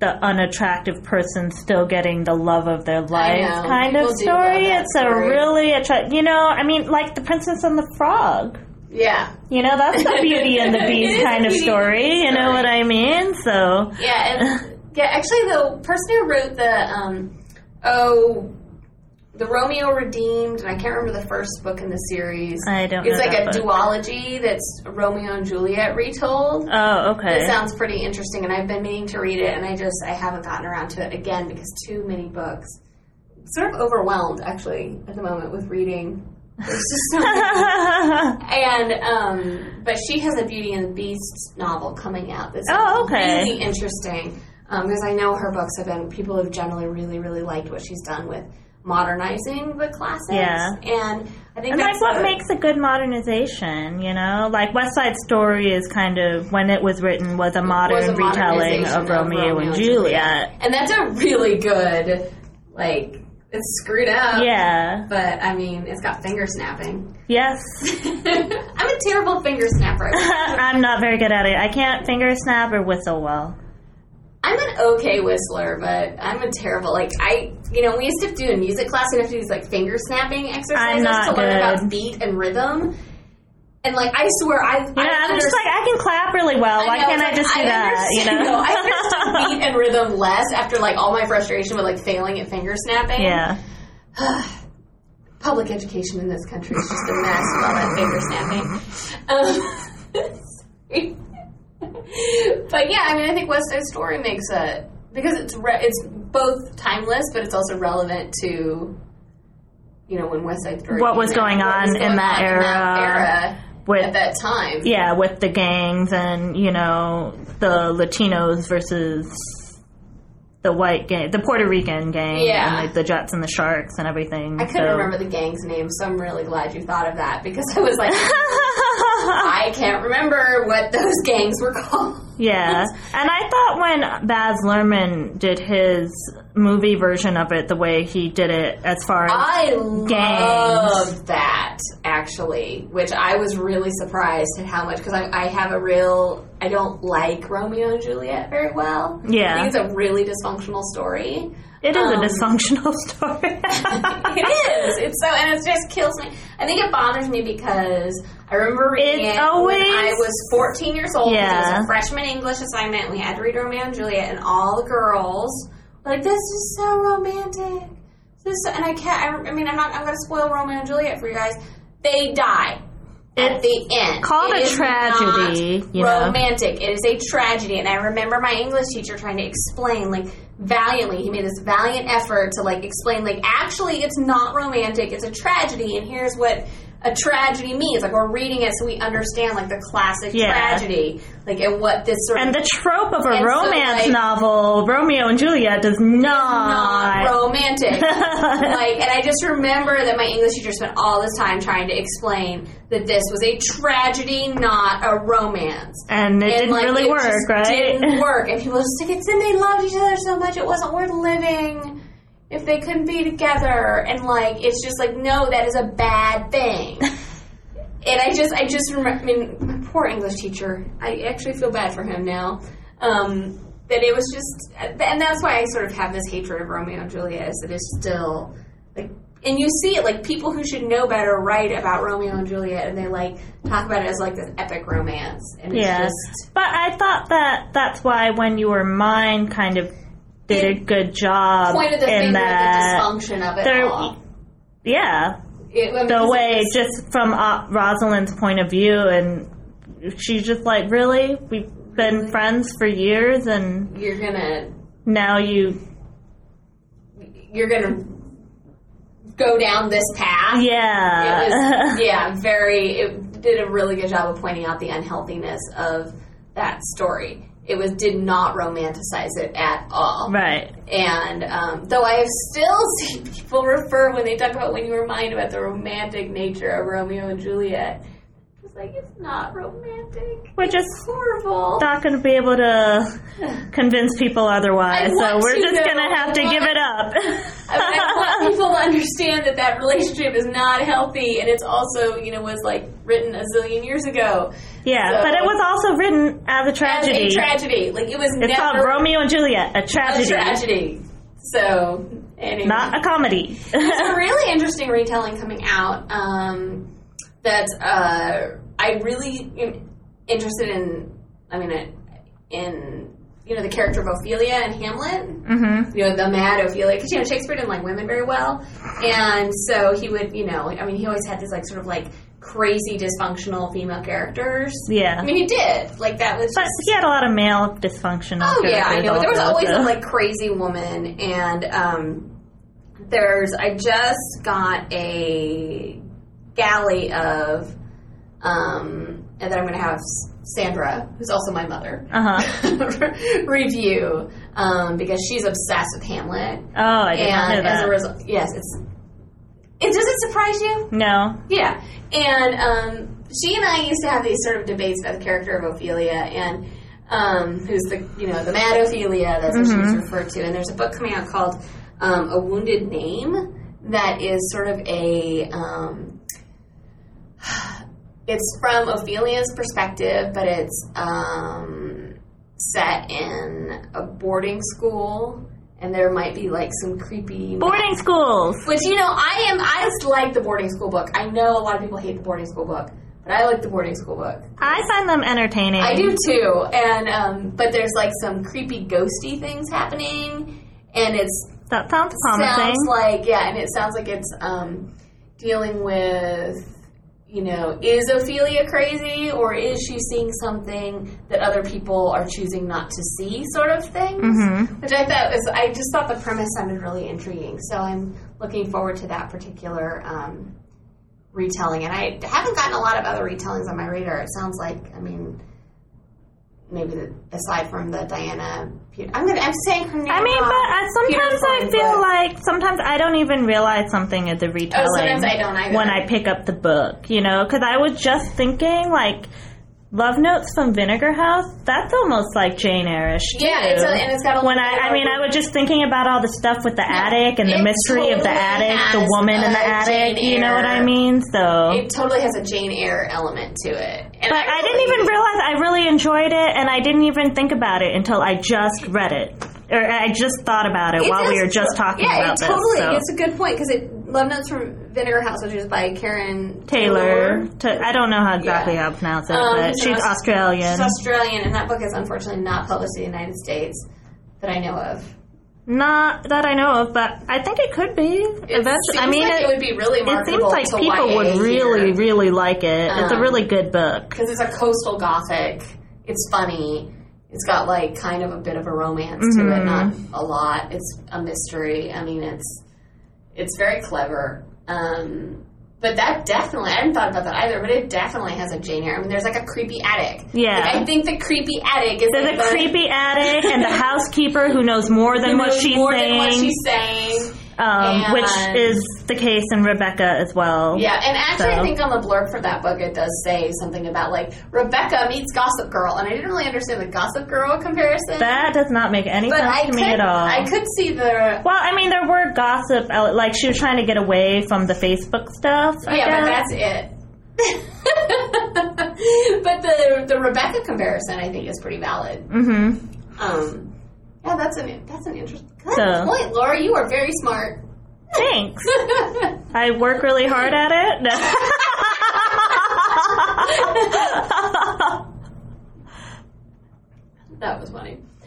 the unattractive person still getting the love of their life kind of
People do
story. It's a really attractive, You know, I mean, like the Princess and the Frog.
yeah,
You know, that's the Beauty and the Beast kind of story. You know what I mean? So
Yeah, and yeah, actually, the person who wrote the um, oh, the Romeo Redeemed, and I can't remember the first book in the series.
I don't.
It's like a
book.
duology that's Romeo and Juliet retold.
Oh, okay.
It sounds pretty interesting, and I've been meaning to read it, and I just I haven't gotten around to it again because too many books. Sort of overwhelmed actually at the moment with reading. There's just so. And um, but she has a Beauty and the Beast novel coming out that's
Oh, okay.
really interesting um, because I know her books have been people have generally really really liked what she's done with modernizing the classics.
Yeah.
and I think
And
that's
like, what
a-
makes a good modernization? You know, like West Side Story is kind of when it was written was a modern
was a
retelling
modernization
of Romeo, and Juliet.
and that's a really good like. It's screwed up.
Yeah.
But I mean, it's got finger snapping.
Yes.
I'm a terrible finger snapper.
I'm not very good at it. I can't finger snap or whistle well.
I'm an okay whistler, but I'm a terrible like I you know, we used to do in music class we have to do these like finger snapping exercises to learn about beat and rhythm. And like I swear I
You know, I'm just like I can clap really well. Why can't I just do that? You know.
I understood beat and rhythm less after like all my frustration with like failing at finger snapping.
yeah.
Public education in this country is just a mess with all that finger snapping. Um, but yeah, I mean, I think West Side Story makes a because it's re- it's both timeless, but it's also relevant to you know when West Side Story
What was
out,
going
what was
on in that
on in that
era
era
With
at that time.
yeah, with the gangs and you know the Latinos versus the white gang, the Puerto Rican gang,
Yeah.
and like the Jets and the Sharks and everything.
I couldn't
so.
remember the gang's name, so I'm really glad you thought of that because I was like, I can't remember what those gangs were called.
Yeah, and I thought when Baz Luhrmann did his movie version of it, the way he did it, as far as
I
Gangs.
love that actually, which I was really surprised at how much because I, I have a real I don't like Romeo and Juliet very well.
Yeah.
I think it's a really dysfunctional story.
It is
um,
a dysfunctional story.
it is. It's so, and it just kills me. I think it bothers me because I remember reading
It's
it when I was 14 years old. 'cause It was a freshman English assignment. We had to read Romeo and Juliet, and all the girls were like, "This is so romantic." This, is so, and I can't. I, I mean, I'm not. I'm going to spoil Romeo and Juliet for you guys. They die. At the end,
called
It
a tragedy,
not
you know.
romantic. It is a tragedy, and I remember my English teacher trying to explain, like valiantly. He made this valiant effort to like explain, like actually, it's not romantic. It's a tragedy, and here's what a tragedy means. Like we're reading it so we understand, like the classic
Yeah.
tragedy, like and what this sort
and
of
the trope of a
And so,
romance
like-
novel, Romeo and Juliet, does
not
not.
romantic. like, and I just remember that my English teacher spent all this time trying to explain that this was a tragedy, not a romance.
and it
And,
didn't
like,
really
it
work,
just
right?
Didn't work, and people were just like, "It's then they loved each other so much, it wasn't worth living if they couldn't be together." And like, it's just like, no, that is a bad thing. and I just, I just remember. I mean, my poor English teacher. I actually feel bad for him now. Um, that it was just, and that's why I sort of have this hatred of Romeo and Juliet. Is that it's still like. And you see it like people who should know better write about Romeo and Juliet, and they like talk about it as like this epic romance, and it's
Yeah.
just
But I thought that that's why When You Were Mine kind of did a good job
pointed the
in that.
the dysfunction of it
there-
all.
Yeah,
It, I mean,
the way
it was-
just from uh, Rosalind's point of view, and she's just like, really, we've been friends for years, and
you're gonna
now you,
you're gonna go down this path.
yeah,
It was, yeah, very. It did a really good job of pointing out the unhealthiness of that story. It was did not romanticize it at all.
right.
And um, though I have still seen people refer when they talk about when you were mine about the romantic nature of Romeo and Juliet, it's like it's not romantic.
We're
It's
just
horrible.
not going to be able to convince people otherwise, so we're just going to have to give it up.
I, mean, I want people to understand that that relationship is not healthy, and it's also, you know, was like written a zillion years ago.
yeah,
So-
but it was also written as a tragedy.
As a tragedy. Like it was
it's
never
called Romeo and Juliet, a tragedy.
a
tragedy.
So anyway,
not a comedy.
there's a really interesting retelling coming out um, that uh, I really am interested in. I mean, uh, in you know the character of Ophelia in Hamlet.
hmm
You know the mad Ophelia, because you know Shakespeare didn't like women very well, and so he would, you know, I mean, he always had these like sort of like crazy dysfunctional female characters.
Yeah.
I mean, he did like that was.
But
just,
he had a lot of male dysfunctional
Oh yeah, I know. There was always a like crazy woman, and um, there's. I just got a galley of, um, and that I'm going to have Sandra, who's also my mother,
Uh huh.
review um, because she's obsessed with Hamlet.
Oh, I did not know
and as
that.
a result, yes, it's. It does it surprise you?
no.
Yeah, and um, she and I used to have these sort of debates about the character of Ophelia and um, who's the you know the mad Ophelia. That's what she was referred to. And there's a book coming out called um, A Wounded Name that is sort of a. Um, it's from Ophelia's perspective, but it's um, set in a boarding school, and there might be like some creepy
Boarding schools.
which you know, I am. I just like the boarding school book. I know a lot of people hate the boarding school book, but I like the boarding school book.
I find them entertaining.
I do too. And um, but there's like some creepy ghosty things happening, and it's
That sounds promising.
sounds like yeah, and it sounds like it's um, dealing with. You know, is Ophelia crazy or is she seeing something that other people are choosing not to see, sort of things?
Mhm.
Which I thought was, I just thought the premise sounded really intriguing. So I'm looking forward to that particular um, retelling. And I haven't gotten a lot of other retellings on my radar. It sounds like, I mean, maybe the, aside from the Diana, I'm gonna, I'm saying her name.
I mean, but.
Uh,
I, sometimes I feel
Flynn,
like sometimes I don't even realize something at the retelling.
Oh, sometimes I don't either.
when I pick up the book, you know, because I was just thinking like Love Notes from Vinegar House. That's almost like Jane Eyre-ish.
Yeah, it's a, and it's got a
when I, I mean, I was just thinking about all the stuff with the attic and the mystery of the attic, the woman in the attic.
Jane
You know what I mean? So,
It totally has a Jane Eyre element to it. And
but I didn't even realize I really enjoyed it, and I didn't even think about it until I just read it, or I just thought about it,
It
while we were just talking
yeah,
about
it totally.
this. so.
It's a good point because it Love Notes from Vinegar House, which is by Karen
Tayleur. Ta- I don't know how exactly
Yeah.
how to pronounce it,
Um,
but
she's
Australian.
She's Australian, and that book is unfortunately not published in the United States that I know of.
Not that I know of, but I think it could be.
It
Eventually, I mean,
like it, would be really
it seems like people
YA
would really,
here.
really like it. it's a
Um,
really good book.
because it's a coastal gothic. It's funny. It's got like kind of a bit of a romance to it,
Mhm.
not a lot. It's a mystery. I mean, it's it's very clever. Um, but that definitely, I hadn't thought about that either. But it definitely has a Jane Eyre. I mean, there's like a creepy attic.
Yeah.
Like, I think the creepy attic is
There's
like
a
the-
creepy attic and the housekeeper who knows more than
who
what
knows
she's
more
saying,
than what she's saying.
Um, which is the case in Rebecca as well.
Yeah, and actually,
So-
I think on the blurb for that book, it does say something about like Rebecca meets Gossip Girl, and I didn't really understand the Gossip Girl comparison.
That does not make any
but
sense
I
to
could,
me at all.
I could see the
well, I mean, there were gossip, like she was trying to get away from the Facebook stuff. I
yeah, but that's it. but the the Rebecca comparison, I think, is pretty valid.
Mm-hmm.
Um, yeah, that's an that's an interesting good
So-
point, Laura. You are very smart.
Thanks. I work really hard at it.
That was funny.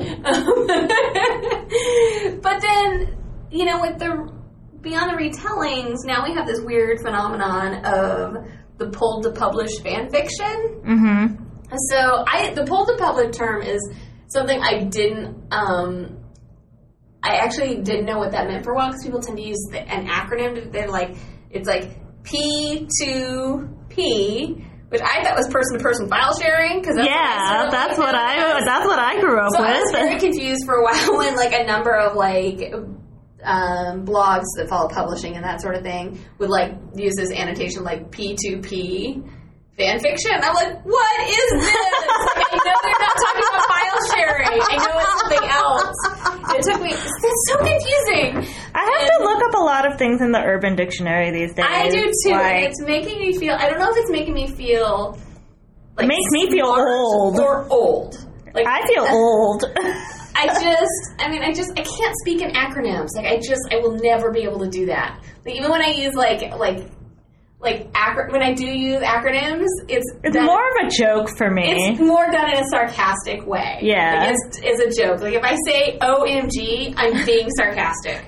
but then, you know, with the beyond the retellings, now we have this weird phenomenon of the pulled to publish fan fiction.
mm-hmm.
So, I the pulled to publish term is something I didn't. Um, I actually didn't know what that meant for a while because people tend to use the, an acronym. They're like, it's like P2P, Which I thought was person-to-person file sharing because
Yeah, that's what I that's what I grew up
so I was very confused for a while when like a number of like um, blogs that follow publishing and that sort of thing would like use this annotation like P2P fan fiction. I'm like, what is this? I know they're not talking about file sharing. I know it's something else. It took me. It's so confusing.
I have to look up a lot of things in the Urban Dictionary these days.
I do too.
Like,
it's making me feel. I don't know if it's making me feel. Like
makes me feel old.
or old. Like
I feel uh, old.
I just, I mean, I just, I can't speak in acronyms. Like, I just, I will never be able to do that. Like, even when I use like, like, like, acro- when I do use acronyms, it's
it's
done,
more of a joke for me.
it's more done in a sarcastic way.
Yeah.
like, it's, it's a joke. Like, if I say OMG, I'm being sarcastic.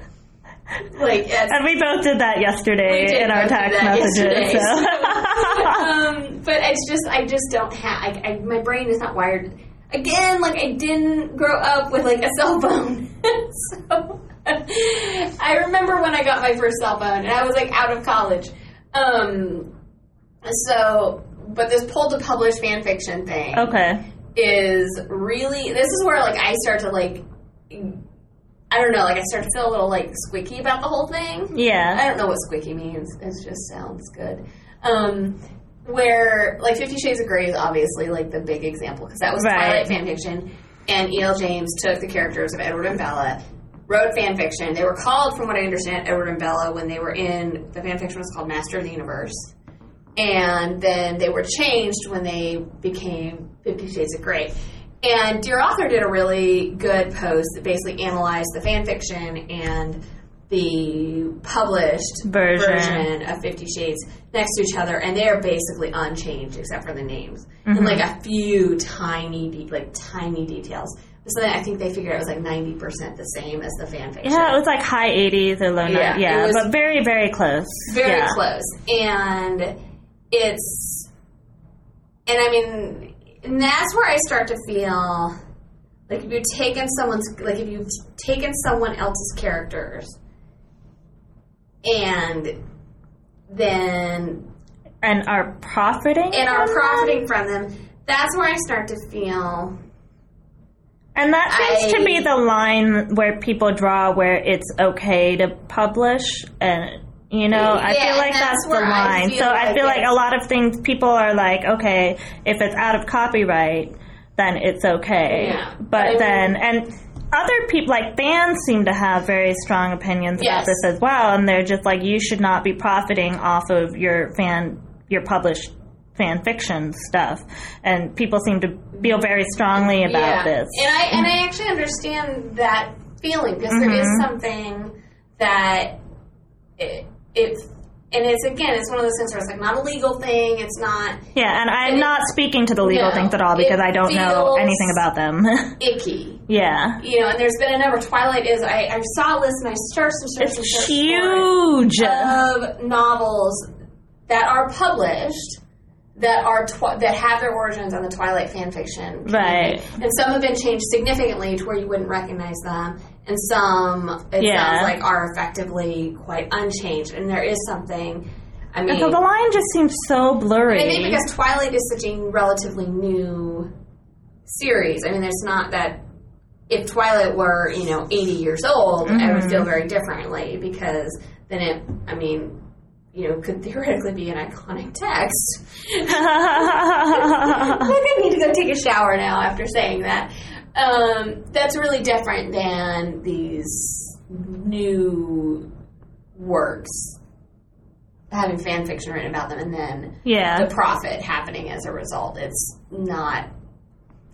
Like,
and we both did that yesterday
did
in our text messages. So.
um, but it's just I just don't have I, I, my brain is not wired again like I didn't grow up with like a cell phone so I remember when I got my first cell phone and I was like out of college um, so but this pull to publish fan fiction thing
Okay.
is really this is where like I start to like I don't know like I start to feel a little like squeaky about the whole thing.
Yeah.
I don't know what squeaky means. It just sounds good. Um, where like Fifty Shades of Grey is obviously like the big example because that was
Right.
Twilight fan fiction, and E.L. James took the characters of Edward and Bella, wrote fan fiction. They were called, from what I understand, Edward and Bella when they were in the fan fiction was called Master of the Universe, and then they were changed when they became Fifty Shades of Grey. And Dear Author did a really good post that basically analyzed the fan fiction and the published
Version.
version of Fifty Shades next to each other, and they are basically unchanged except for the names and
Mm-hmm.
like a few tiny, de- like tiny details. So then I think they figured it was like ninety percent the same as the fan fiction.
Yeah, it was like high 80s or low 90s.
Yeah,
Yeah, but very, very close.
very
yeah.
close and it's and i mean and that's where i start to feel like if you've taken someone's like if you've taken someone else's characters and then
And are profiting.
and are profiting from them that's where i start to feel
And that seems
I-
to be the line where people draw where it's okay to publish and you know, I feel like
that's
that's, the
I
line.
feel
so I
like
feel like a lot of things people are like, okay, if it's out of copyright, then it's okay.
Yeah.
But
But I mean-
then and other people like fans seem to have very strong opinions
Yes.
about this as well and they're just like you should not be profiting off of your fan your published fan fiction stuff and people seem to feel very strongly about this
And I and I actually understand that feeling because there is
Mm-hmm.
something that it, it and it's again it's one of those things where it's like not a legal thing. It's not
Yeah, and I'm
And
not speaking to the legal
No,
things at all because I don't know anything about them.
icky.
yeah.
You know, and there's been a number. Twilight is. I, I saw a list and I searched and searched and searched
huge.
of novels that are published that are twi- that have their origins on the Twilight fan fiction.
Right.
And some have been changed significantly to where you wouldn't recognize them, and some it
Yeah.
sounds like are effectively quite unchanged. And there is something. I mean,
so the line just seems so blurry.
I think because Twilight is such a relatively new series. I mean, it's not that. If Twilight were, you know, 80 years old, I
Mm-hmm.
would feel very differently because then it, I mean, you know, could theoretically be an iconic text. I think I need to go take a shower now after saying that. Um, that's really different than these new works having fan fiction written about them and then
yeah.
the profit happening as a result. It's not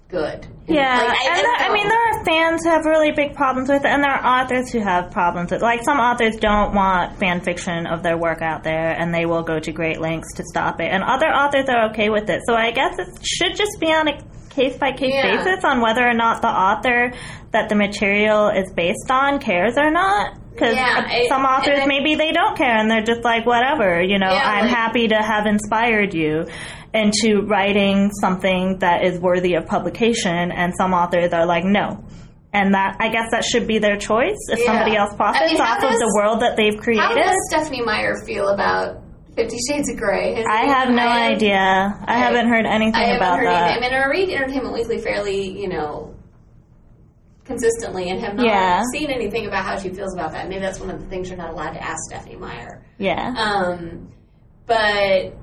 good.
Yeah,
Like,
and there, I mean, there are fans who have really big problems with it, and there are authors who have problems with. It. Like some authors don't want fan fiction of their work out there, and they will go to great lengths to stop it. And other authors are okay with it. So I guess it should just be on a case by case
Yeah.
basis on whether or not the author that the material is based on cares or not. Because
Yeah,
some authors
I-
maybe they don't care, and they're just like, whatever. You know,
Yeah,
I'm
like-
happy to have inspired you into writing something that is worthy of publication and some authors are like no and that i guess that should be their choice if
Yeah.
somebody else profits
I mean,
off of the world that they've created.
How does Stephenie Meyer feel about Fifty Shades of Grey? Has
i have no
I-
idea i,
I-
haven't heard anything
I haven't
about
heard
that
anything. I mean, I read Entertainment Weekly fairly, you know, consistently, and have not
Yeah.
seen anything about how she feels about that. Maybe that's one of the things you're not allowed to ask Stephenie Meyer.
yeah
Um, but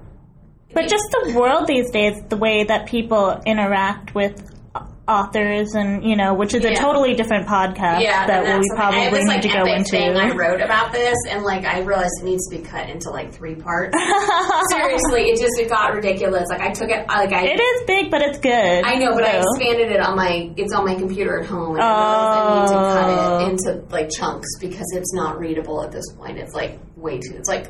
but just the world these days the way that people interact with authors and you know which is a totally different podcast
yeah,
that we
something-
probably need
like,
to go into
I wrote about this, and like I realized it needs to be cut into like three parts. Seriously, it just it got ridiculous. Like I took it, like I
it is big but it's good
I know, but I expanded it on my. It's on my computer at home, and I I need to
Oh.
cut it oh. into like chunks because it's not readable at this point. It's like way too. It's like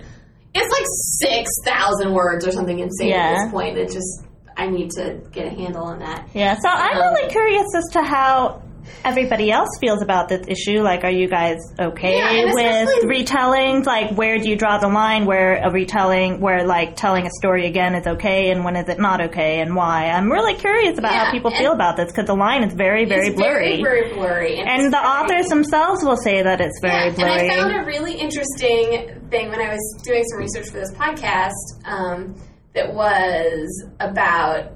it's like six thousand words or something insane at this point. It just I need to get a handle on that.
Yeah, so I'm
Um,
really curious as to how everybody else feels about this issue. Like, are you guys okay
Yeah,
with retellings? Like, where do you draw the line where a retelling, where like telling a story again is okay, and when is it not okay, and why? I'm really curious about
Yeah,
how people feel about this because the line is very, very
it's
blurry.
Very, very blurry.
and
it's
the
very-
authors themselves will say that it's very
yeah,
blurry.
And I found a really interesting thing when I was doing some research for this podcast. Um, that was about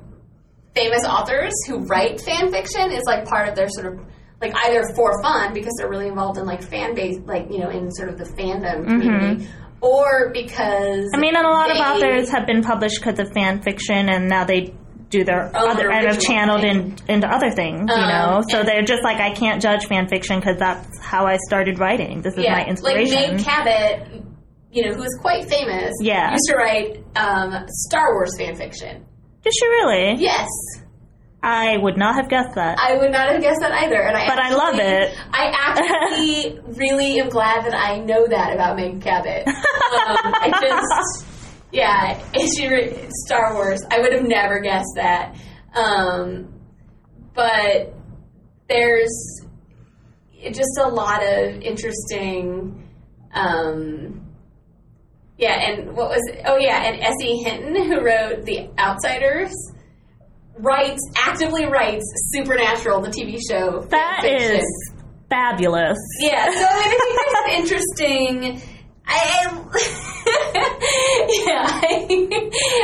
famous authors who write fan fiction is like part of their sort of like either for fun because they're really involved in like fan base like you know in sort of the fandom community or because
Mm-hmm. I mean, and a lot of authors have been published because of fan fiction, and now they do their other and have channeled in, into other things. you
Um,
know, so they're just like, I can't judge fan fiction because that's how I started writing. This is my inspiration. like.
Meg Cabot you know who is quite famous
Yeah.
used to write um, Star Wars fan fiction
Did she really?
yes
I would not have guessed that.
I would not have guessed that either and I
But I love it.
I actually really am glad that I know that about Meg Cabot um, I just yeah she re- Star Wars I would have never guessed that um, but there's just a lot of interesting um, yeah and what was it? oh yeah and S.E. Hinton who wrote The Outsiders writes actively writes Supernatural the TV show
That
fanfiction.
is fabulous.
Yeah, so I think an interesting. I, yeah, I,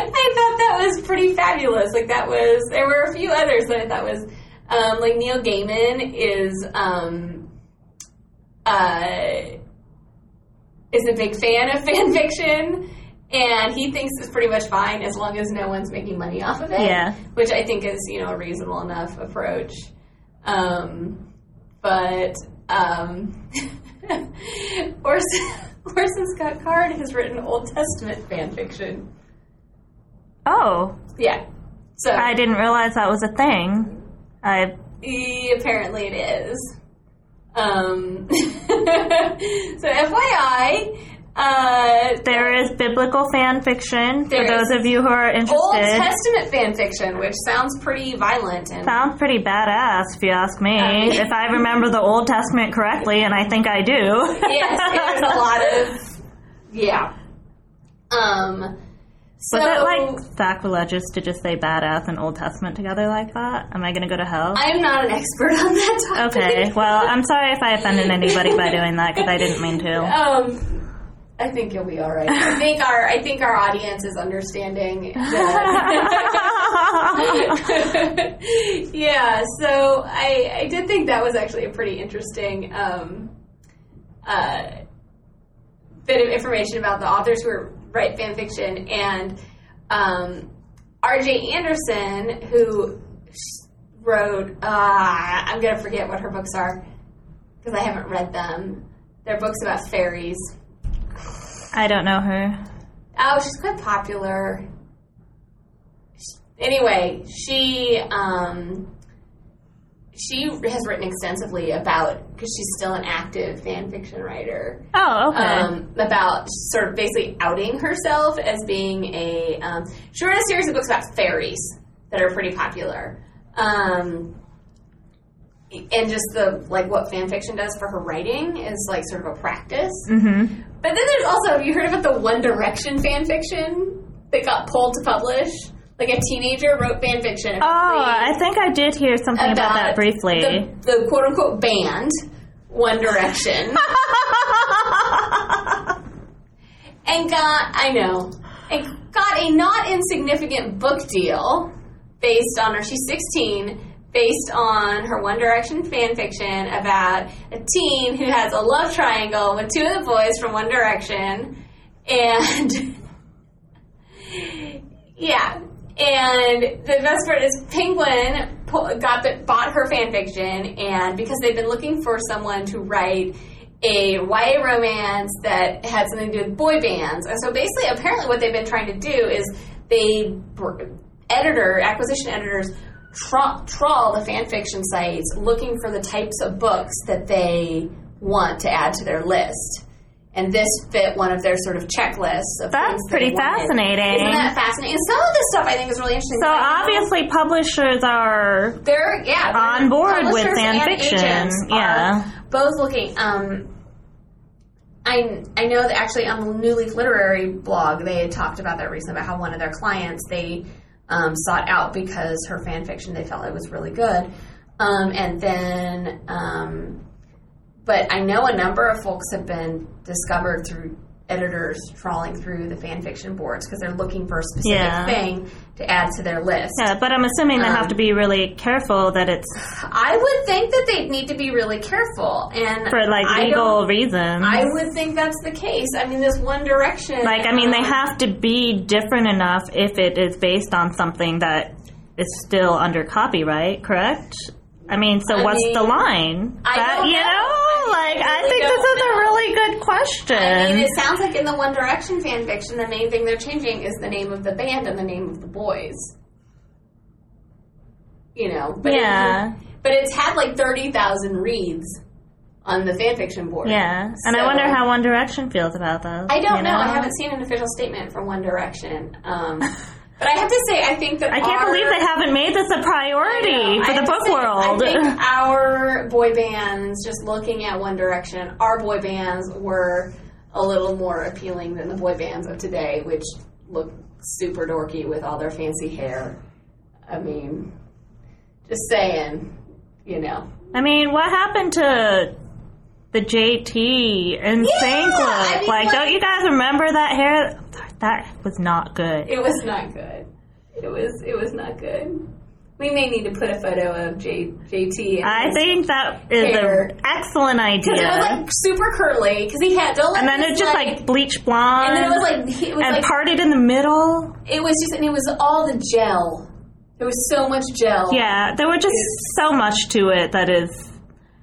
I thought that was pretty fabulous. Like that was. There were a few others that I thought was, um, like Neil Gaiman is, um, uh, is a big fan of fan fiction. And he thinks it's pretty much fine as long as no one's making money off of it.
Yeah.
Which I think is, you know, a reasonable enough approach. Um, but um, Orson, Orson Scott Card has written Old Testament fan fiction.
Oh,
Yeah. So
I didn't realize that was a thing. I
apparently it is. Um, so FYI, uh,
there is biblical fan fiction for those of you who are interested. Old.
Testament fan fiction, which sounds pretty violent and
Sounds pretty badass, if you ask me. If I remember the Old Testament correctly, and I think I do.
yes, there's a lot of yeah. Um, so
Was it like sacrilegious to just say badass and Old Testament together like that? Am I going to go to hell?
I am not an expert on that topic.
Okay, well, I'm sorry if I offended anybody by doing that because I didn't mean to.
Um, I think you'll be all right. I think our I think our audience is understanding. That yeah, so I I did think that was actually a pretty interesting um, uh, bit of information about the authors who write fan fiction and um, R.J. Anderson who wrote. Uh, I'm gonna forget what her books are because I haven't read them. They're books about fairies.
I don't know her.
Oh, she's quite popular. Anyway, she um, she has written extensively about because she's still an active fan fiction writer.
Oh, okay.
Um, about sort of basically outing herself as being a. Um, she wrote a series of books about fairies that are pretty popular. Um, and just the like what fan fiction does for her writing is like sort of a practice.
mm-hmm.
But then there's also, have you heard about the One Direction fan fiction that got pulled to publish? Like a teenager wrote fan fiction.
Oh, I think I did hear something about, that briefly.
The, the quote unquote band, One Direction. and got, I know, and got a not insignificant book deal based on her, she's 16, based on her One Direction fan fiction about a teen who has a love triangle with two of the boys from One Direction. And yeah, and the best part is Penguin got the, bought her fan fiction, and because they've been looking for someone to write a YA romance that had something to do with boy bands, and so basically, apparently, what they've been trying to do is they editor acquisition editors tra- trawl the fan fiction sites looking for the types of books that they want to add to their list. And this fit one of their sort of checklists of
That's
that
pretty fascinating.
Isn't that fascinating? And some of this stuff I think is really interesting.
so
know
obviously, publishers are
they're yeah they're
on board with fan fiction. Yeah.
both looking. Um, I I know that actually on the New Leaf Literary blog they had talked about that recently about how one of their clients they um, sought out because her fan fiction they felt it was really good, um, and then. Um, but I know a number of folks have been discovered through editors trawling through the fan fiction boards because they're looking for a specific
Yeah.
thing to add to their list.
Yeah, but I'm assuming they
Um,
have to be really careful that it's
I would think that they need to be really careful and
for like legal reasons.
I would think that's the case. I mean, this One Direction.
like, I mean, they
um,
have to be different enough if it is based on something that is still under copyright, correct? I mean, so
I
what's
mean,
the line?
I
that you
know.
know,
I mean,
like
I
I think this is a really good question.
I mean, it sounds like in the One Direction fan fiction, the main thing they're changing is the name of the band and the name of the boys. You know, but
Yeah.
it, but it's had like thirty thousand reads on the fan fiction board.
yeah, and I wonder how One Direction feels about those.
I don't
you
know. I haven't seen an official statement from One Direction. Um, but I have to say, I think that
I can't
our-
believe they haven't made this a priority
know.
for the book
say,
world.
I think our boy bands, just looking at One Direction, our boy bands were a little more appealing than the boy bands of today, which look super dorky with all their fancy hair. I mean, just saying, you know.
I mean, what happened to the JT and
Yeah,
Sync look?
I mean,
like,
like-
don't you guys remember that hair? That was not good.
It was not good. It was it was not good. We may need to put a photo of J, JT. and
I think that is
Hair.
an excellent idea.
Because it was like super curly. Because he had don't let
and then
it
it's just like, bleach blonde
and then it was like it was
and
like
parted in the middle.
it was just and it was all the gel. There was so much gel.
Yeah, there were just so much to it that is.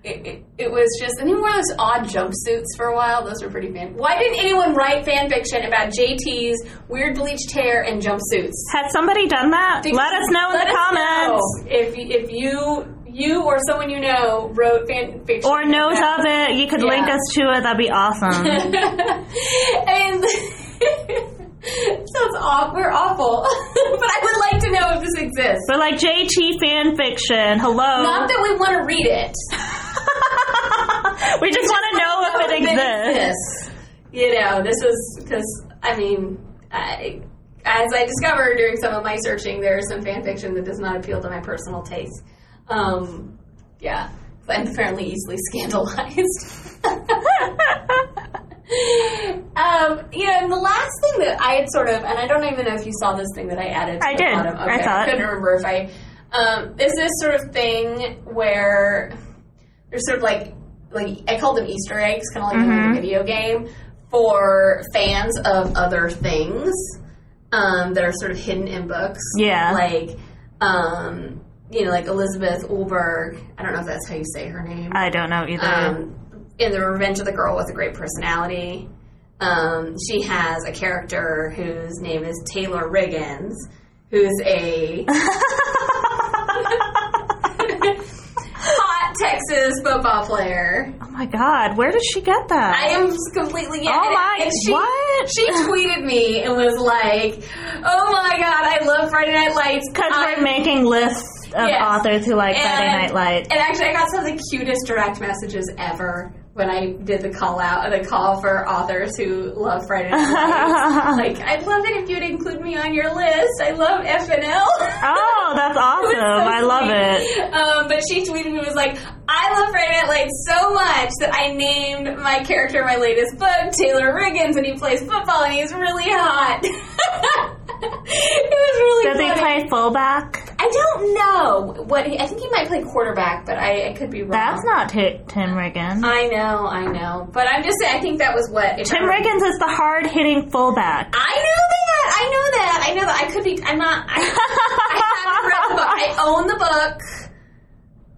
It, it, it was just and he wore those odd jumpsuits for a while. Those were pretty fan. Why didn't anyone write fan fiction about JT's weird bleached hair and jumpsuits?
Has somebody done that? Let us know in the comments.
if if you you or someone you know wrote fan fiction
Or knows
about-
of it, you could
Yeah.
link us to it. That'd be awesome.
and sounds awful. We're awful, but I would like to know if this exists.
But like JT fan fiction, hello.
Not that we want to read it.
we just want to know if it exists.
You know, this is because I mean, I, as I discovered during some of my searching, there is some fan fiction that does not appeal to my personal taste. Um, yeah, I'm apparently easily scandalized. um, you know, and the last thing that I had sort of, and I don't even know if you saw this thing that I added. To
I
the
did.
Bottom.
I
Okay.
saw it.
couldn't remember if I. Um, is this sort of thing where there's sort of like like I call them Easter eggs, kind of like
Mm-hmm.
a video game for fans of other things um, that are sort of hidden in books.
Yeah.
like um, you know, like Elizabeth Eulberg. I don't know if that's how you say her name.
I don't know either.
Um, in the Revenge of the Girl with a Great Personality, um, she has a character whose name is Taylor Riggins, who's a Texas football player.
oh my god, where did she get that?
I am completely yeah.
Oh my-
and she,
what?
She tweeted me and was like, "Oh my god, I love Friday Night Lights
Because
I'm-
we're um, making lists of
Yes.
authors who like Friday Night Lights.
And actually, I got some of the cutest direct messages ever when I did the call out, the call for authors who love Friday Night Lights. like, I'd love it if you'd include me on your list. I love FNL.
oh, that's awesome. I love it.
Um, but she tweeted me and was like, I love Friday Night Lights so much that I named my character in my latest book Taylor Riggins, and he plays football and he's really hot. it was really
Does he play fullback?
I don't know what he, I think he might play quarterback, but I, I could be wrong.
That's not Ti- Tim Riggins.
I know, I know, but I'm just saying. I think that was what
Tim Riggins is the hard hitting fullback.
I know that. I know that. I know that. I could be. I'm not. I, I haven't read the book. I own the book.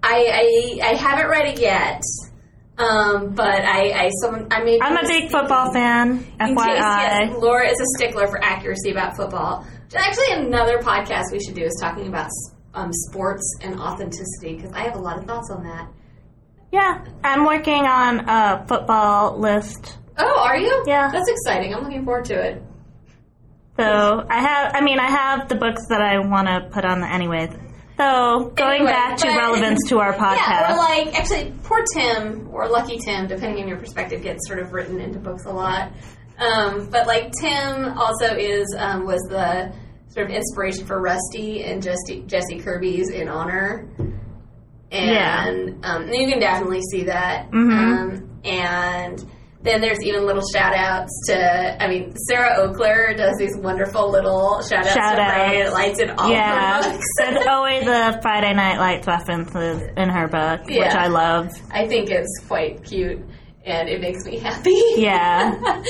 I I, I haven't read it yet. Um, but I I someone I mean
I'm a big football fan,
In case, yes,
FYI.
Laura is a stickler for accuracy about football. Actually, another podcast we should do is talking about um, sports and authenticity because I have a lot of thoughts on that.
Yeah, I'm working on a football list.
Oh, are you?
Yeah.
that's exciting. I'm looking forward to it.
So I have, I mean, I have the books that I want to put on the anyways. So going
Anyway,
back to
but-
relevance to our podcast, Yeah,
or like actually, poor Tim or Lucky Tim, depending on your perspective, gets sort of written into books a lot. Um, but like Tim also is um, was the sort of inspiration for Rusty and Jesse, Jessi Kirby's In Honor, and um, and you can definitely see that.
Mhm.
Um, and then there's even little shout outs to, I mean, Sarah Ockler does these wonderful little shout outs
Shout
to
outs.
Friday Night Lights in all
Yeah,
her books.
there's always the Friday Night Lights references in her book, which I love.
I think it's quite cute and it makes me happy.
Yeah.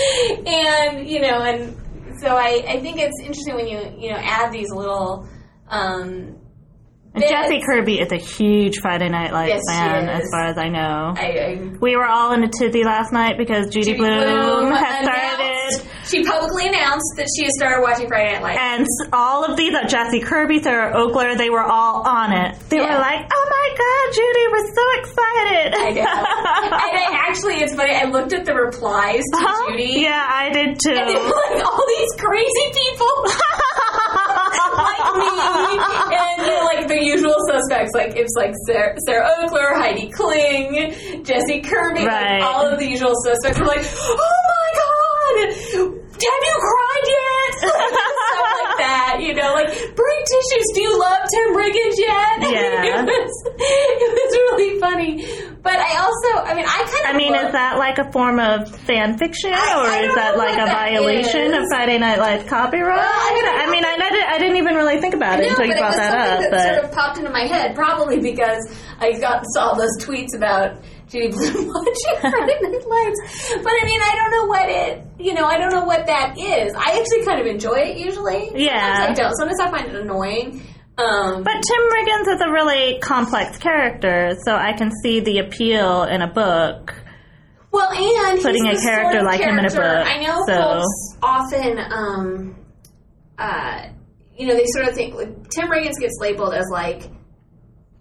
and, you know, and so I, I think it's interesting when you, you know, add these little, um,
And
bits.
Jessi Kirby is a huge Friday Night Lights
Yes,
fan, as far as I know.
I, I
we were all in a tizzy last night because Judy,
Judy
Bloom,
Blume
has started.
She publicly announced that she has started watching Friday Night Lights.
And all of these, uh, Jessi Kirby, Sarah Ockler, they were all on it. They
Yeah.
were like, oh my god, Judy, we're so excited.
I know. and I actually, it's funny. I looked at the replies to
Huh?
Judy.
Yeah, I did too.
And they were like all these crazy people like me, and you know, like the usual suspects. Like it's like Sarah, Sarah Ockler, Heidi Kling, Jessi Kirby,
Right.
like all of the usual suspects. Were like, oh my god, have you cried yet? Stuff like that, you know, like bring tissues. Do you love Tim Riggins yet?
Yeah.
it was it was really funny. But I also, I mean, I kind of.
I mean,
love-
is that like a form of fan fiction,
I-
or
I
is that like a
that
violation
is.
of Friday Night Lights copyright?
Well, I
I, mean, I, didn't, I didn't even really think about it
No,
until you brought that up.
that
But
sort of popped into my head, probably because I got saw those tweets about Judy Blume watching Friday Night Lights. But I mean, I don't know what it, you know, I don't know what that is. I actually kind of enjoy it usually.
Yeah.
Sometimes I don't. Sometimes I find it annoying. Um,
But Tim Riggins is a really complex character, so I can see the appeal in a book.
Well, and
Putting a character
sort of
like him in a book,
I know
so-
folks often, um, uh, you know, they sort of think like, Tim Riggins gets labeled as like,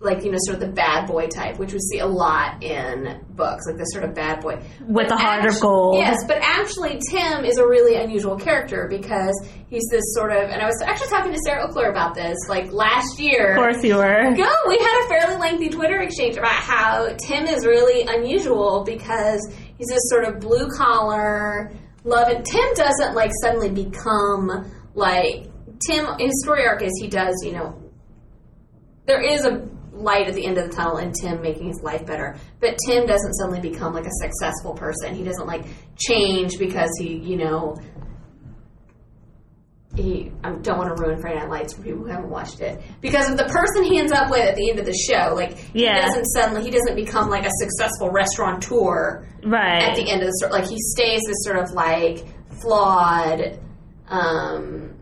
like you know, sort of the bad boy type, which we see a lot in books, like the sort of bad boy
With
But
a heart of gold.
Yes, but actually, Tim is a really unusual character because he's this sort of, and I was actually talking to Sarah Ockler about this, like last year.
Of course you were.
Go. We had a fairly lengthy Twitter exchange about how Tim is really unusual because he's this sort of blue collar, love it. Tim doesn't like suddenly become like Tim. His story arc is he does, you know, there is a light at the end of the tunnel and Tim making his life better. But Tim doesn't suddenly become like a successful person. He doesn't like change because he, you know, he I don't want to ruin Friday Night Lights for people who haven't watched it because of the person he ends up with at the end of the show. Like he
Yeah.
doesn't suddenly he doesn't become like a successful restaurateur
Right.
at the end of the story. Like he stays this sort of like flawed, um,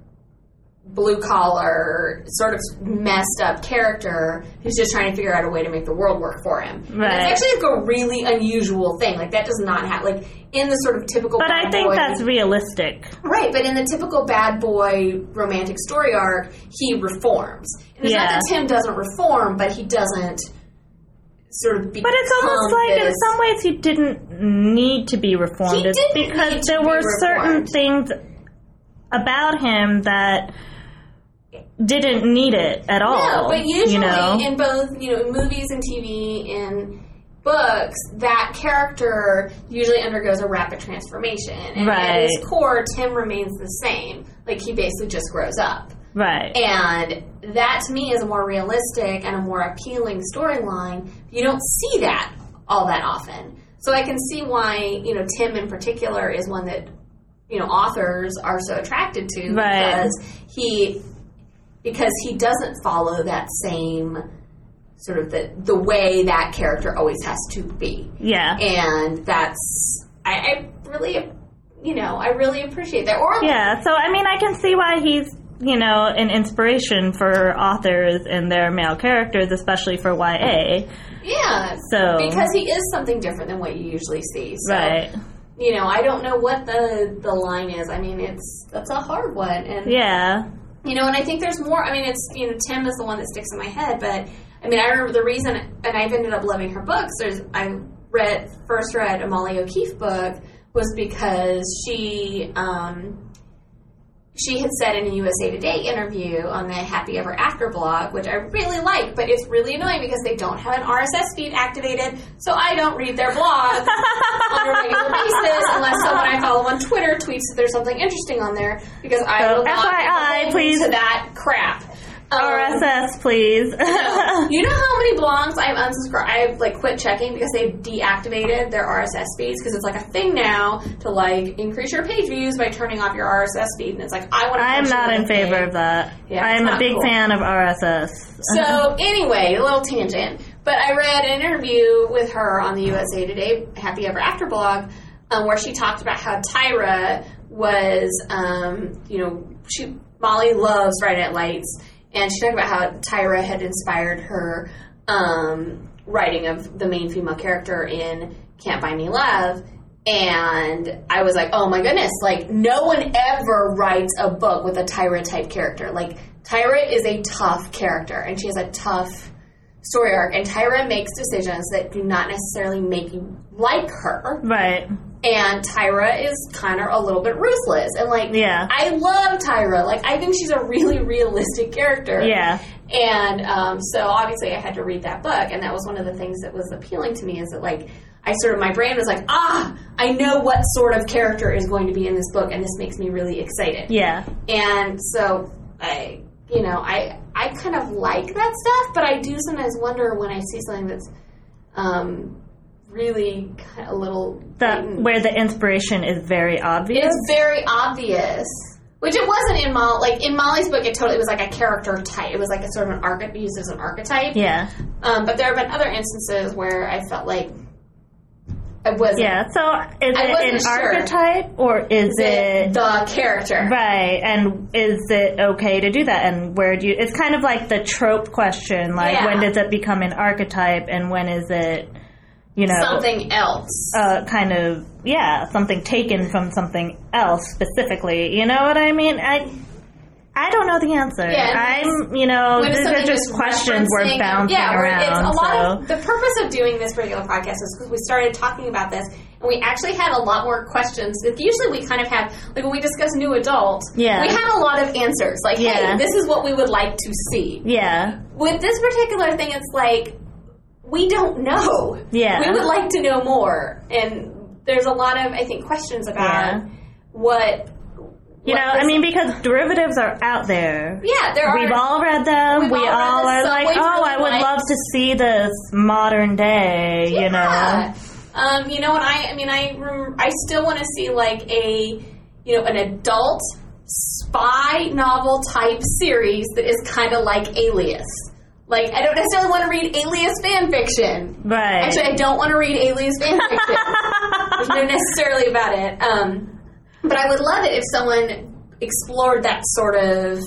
blue collar, sort of messed up character who's just trying to figure out a way to make the world work for him.
Right.
it's actually like a really unusual thing. Like that does not have like in the sort of typical.
but I think
boy-
that's realistic.
Right, but in the typical bad boy romantic story arc, he reforms. And it's not
Yeah.
that Tim doesn't reform, but he doesn't sort of become
But it's almost like in some ways he didn't need to be reformed.
He didn't need
because there were certain things about him that didn't need it at all.
No, but usually
you know?
in both you know movies and TV and books, that character usually undergoes a rapid transformation, and at
Right.
his core, Tim remains the same. Like he basically just grows up.
right.
And that to me is a more realistic and a more appealing storyline. You don't see that all that often. So I can see why, you know, Tim in particular is one that, you know, authors are so attracted to
Right.
because he because he doesn't follow that same sort of the the way that character always has to be.
yeah.
And that's I, I really you know, I really appreciate that. Or
Yeah, so I mean, I can see why he's, you know, an inspiration for authors and their male characters, especially for YA.
Yeah.
So,
Because he is something different than what you usually see. So,
right.
you know, I don't know what the the line is. I mean, it's that's a hard one, and
Yeah.
You know, and I think there's more. I mean, it's you know, Tim is the one that sticks in my head, but I mean, I remember the reason, and I've ended up loving her books. There's I read first read a Molly O'Keefe book was because she um, she had said in a USA Today interview on the Happy Ever After blog, which I really like, but it's really annoying because they don't have an RSS feed activated, so I don't read their blog on a regular basis unless someone I follow on Twitter tweets that there's something interesting on there because I will not
FYI, please-
to that crap.
RSS, please.
you know how many blogs I've unsubscribed? I've like quit checking because they've deactivated their RSS feeds because it's like a thing now to like increase your page views by turning off your RSS feed, and it's like I want. to
I'm not in favor of that.
Yeah,
I'm a big
cool.
fan of RSS.
So anyway, a little tangent. But I read an interview with her on the USA Today Happy Ever After blog, um, where she talked about how Tyra was, um, you know, she Molly loves Friday Night Lights, and she talked about how Tyra had inspired her um, writing of the main female character in Can't Buy Me Love. And I was like, oh my goodness, like no one ever writes a book with a Tyra type character. Like Tyra is a tough character and she has a tough story arc and Tyra makes decisions that do not necessarily make you like her.
Right.
And Tyra is kind of a little bit ruthless. And like
Yeah.
I love Tyra. Like I think she's a really realistic character.
Yeah.
And um, so obviously I had to read that book, and that was one of the things that was appealing to me is that like I sort of my brain was like, ah, I know what sort of character is going to be in this book, and this makes me really excited.
Yeah.
And so I, you know, I I kind of like that stuff, but I do sometimes wonder when I see something that's um, really a little
That
blatant.
where the inspiration is very obvious.
It's very obvious. Which it wasn't in Molly. Like in Molly's book, it totally it was like a character type. It was like a sort of an archetype used as an archetype.
yeah.
Um, but there have been other instances where I felt like I wasn't.
Yeah. So is it an
sure.
archetype or is it
the character.
Right, and is it okay to do that? And where do you? It's kind of like the trope question, like
Yeah.
when does it become an archetype, and when is it, you know,
Something else.
uh, kind of yeah, something taken from something else specifically. You know what I mean? I I don't know the answer.
Yeah,
I'm, you know, these are just questions we're bouncing
yeah,
around.
It's a lot
so.
of the purpose of doing this particular podcast is because we started talking about this, and we actually had a lot more questions. Usually, we kind of have like when we discuss new adult,
Yeah.
we had a lot of answers. Like,
Yeah.
hey, this is what we would like to see.
yeah,
With this particular thing, it's like we don't know.
Yeah.
we would like to know more, and there's a lot of I think questions about
Yeah.
what.
you
what
know, I mean, because derivatives are out there.
yeah, there are.
We've all read them.
We've all
all are like, oh,
really
I would love to see this modern day. You know,
Um, you know what I? I mean, I rem- I still want to see like a you know an adult spy novel type series that is kind of like Alias. Like I don't necessarily want to read Alias fan fiction.
right?
Actually, I don't want to read Alias fan fiction. There's no necessarily about it. Um, but I would love it if someone explored that sort of,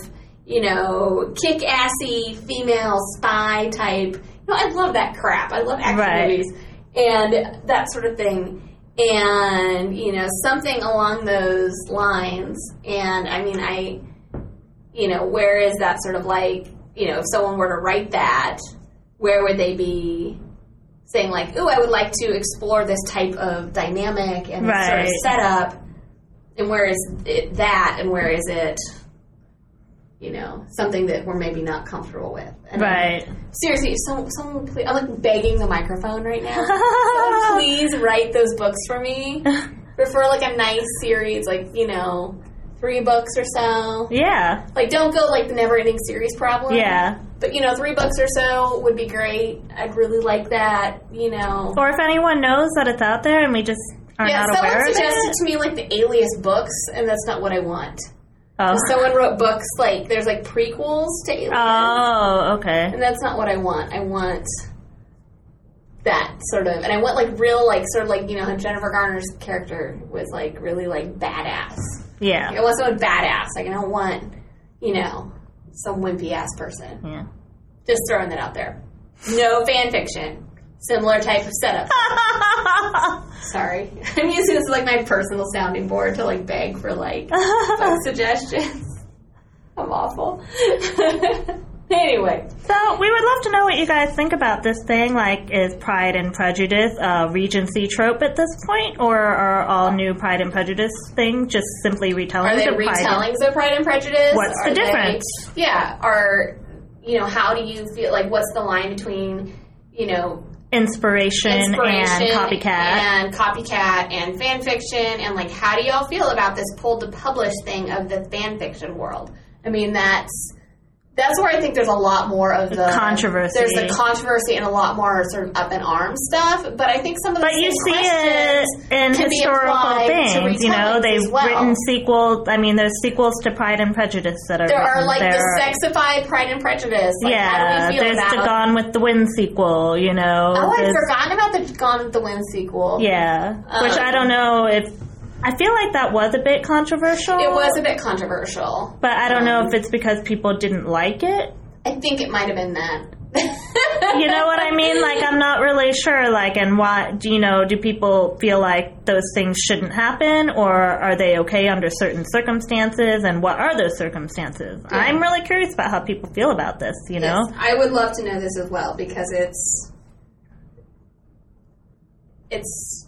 you know, kick-assy female spy type. You know, I love that crap. I love action
Right.
movies and that sort of thing. And you know, something along those lines. And I mean, I, you know, where is that sort of like, you know, if someone were to write that, where would they be? saying like, "Ooh, I would like to explore this type of dynamic and this sort of setup." And where is it that, and where is it, you know, something that we're maybe not comfortable with? And
right.
Seriously, someone, someone please, I'm like begging the microphone right now. someone please write those books for me. Prefer like a nice series, like you know, three books or so.
Yeah.
Like, don't go like the never-ending series problem.
Yeah.
But you know, three books or so would be great. I'd really like that. You know.
Or if anyone knows that it's out there and we just are
yeah,
not aware of it.
someone suggested to me like the Alias books, and that's not what I want.
Oh.
Someone wrote books like there's like prequels to Alias,
oh, okay.
and that's not what I want. I want that sort of, and I want like real like sort of like you know Jennifer Garner's character was like really like badass.
Yeah.
Like, I want someone badass. Like I don't want you know some wimpy ass person.
Yeah.
Just throwing that out there. No fan fiction. Similar type of setup. Sorry. I'm using this as like my personal sounding board to like beg for like suggestions. I'm awful. Anyway.
So we would love to know what you guys think about this thing. Like, is Pride and Prejudice a Regency trope at this point, or are all new Pride and Prejudice thing just simply retellings
Are they
of Pride? and-
retellings of Pride and Prejudice?
What's the
Are they-
difference?
yeah. Are you know, how do you feel like what's the line between, you know,
Inspiration,
inspiration
and copycat.
and copycat and fan fiction and like how do y'all feel about this pulled to publish thing of the fan fiction world i mean that's that's where I think there's a lot more of the
Controversy.
There's the controversy and a lot more sort of up in arms stuff. But I think some of the
But you see it in historical things. You know, they've
well.
written sequels. I mean, there's sequels to Pride and Prejudice that are
There are like
There
the sexified Pride and Prejudice. Like,
yeah,
how do we feel
there's the? Gone with the Wind sequel. You know,
oh, I'd forgotten about the Gone with the Wind sequel.
Yeah, which
Um,
I don't know if I feel like that was a bit controversial.
It was a bit controversial.
but I don't know
um,
if it's because people didn't like it.
I think it might have been that.
You know what I mean? Like I'm not really sure. Like, and why? Do you know? Do people feel like those things shouldn't happen, or are they okay under certain circumstances? And what are those circumstances?
Yeah.
I'm really curious about how people feel about this. You know?
I would love to know this as well because it's it's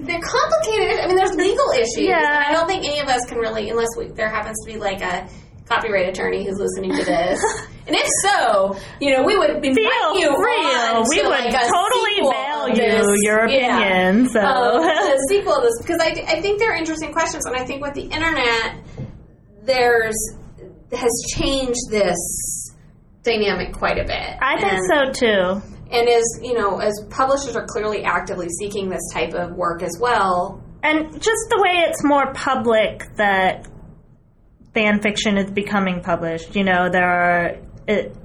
they're complicated. I mean, there's legal issues.
Yeah.
and I don't think any of us can really, unless we, there happens to be like a copyright attorney who's listening to this. and if so, you know, we would invite
Feel
you
free.
on
We
to,
would
like,
totally value your
Yeah.
So.
um, the sequel of this because I, I think they're interesting questions, and I think with the internet, there's has changed this dynamic quite a bit.
I think
and,
so too.
And as you know, as publishers are clearly actively seeking this type of work as well.
And just the way it's more public that fan fiction is becoming published, you know, there are it,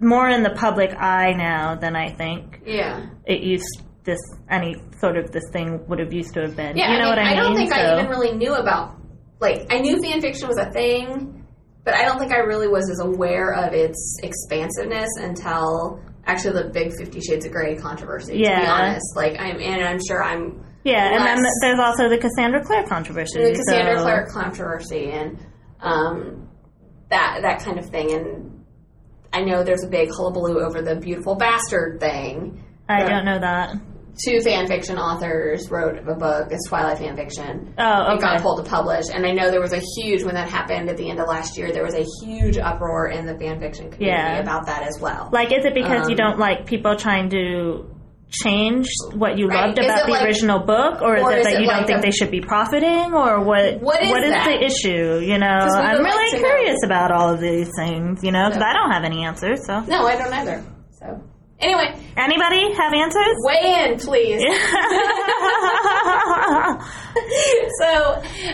more in the public eye now than I think
Yeah,
it used this any sort of this thing would have used to have been.
yeah.
you know
I,
what
mean,
I
don't think
So-
I even really knew about like I knew fan fiction was a thing, but I don't think I really was as aware of its expansiveness until actually the big Fifty Shades of Grey controversy. Yeah. To be honest, like I'm and I'm sure I'm
yeah, and then there's also the Cassandra Clare controversy.
the Cassandra
so-
Clare controversy and um, that that kind of thing. And I know there's a big hullabaloo over the beautiful bastard thing.
I don't know that.
Two fan fiction authors wrote a book, it's Twilight fan fiction.
Oh, okay.
It got pulled to publish, and I know there was a huge when that happened at the end of last year. There was a huge uproar in the fan fiction community
Yeah.
about that as well.
Like, is it because you
Um,
don't like people trying to change what you
Right.
loved
Is
about the
like-
original book, or is
or
it
is
that
it
you don't think
a-
they should be profiting, or what?
What is that?
the issue? You know, I'm
like
really
know.
curious about all of these things. You know, because
Yeah.
I don't have any answers. So,
no, I don't either. So anyway,
anybody have answers?
weigh in, please. so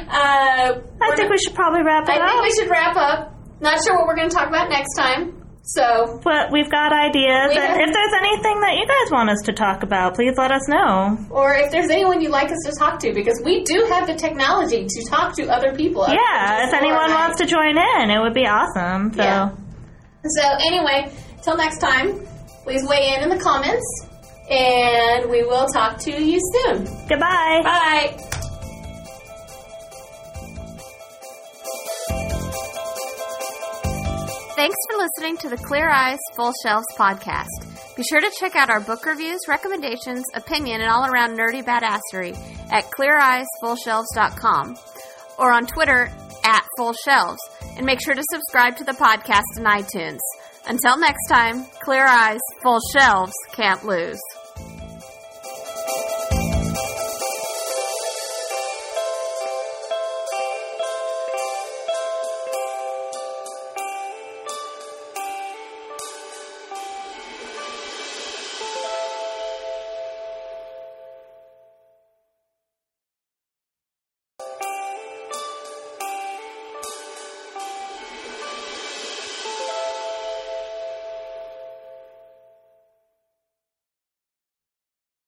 uh,
I think we should probably wrap it
I
up.
I think we should wrap up. Not sure what we're going to talk about next time. So,
but we've got ideas,
We
and
have-
if there's anything that you guys want us to talk about, please let us know.
or if there's anyone you'd like us to talk to, because we do have the technology to talk to other people.
Yeah, if anyone
Laura and I.
wants to join in, it would be awesome. So,
Yeah. So, anyway, till next time, please weigh in in the comments, and we will talk to you soon.
goodbye.
Bye.
Thanks for listening to the Clear Eyes Full Shelves podcast. Be sure to check out our book reviews, recommendations, opinion, and all around nerdy badassery at cleareyesfullshelves.com or on Twitter at Full Shelves. And make sure to subscribe to the podcast in iTunes. Until next time, Clear Eyes, Full Shelves can't lose.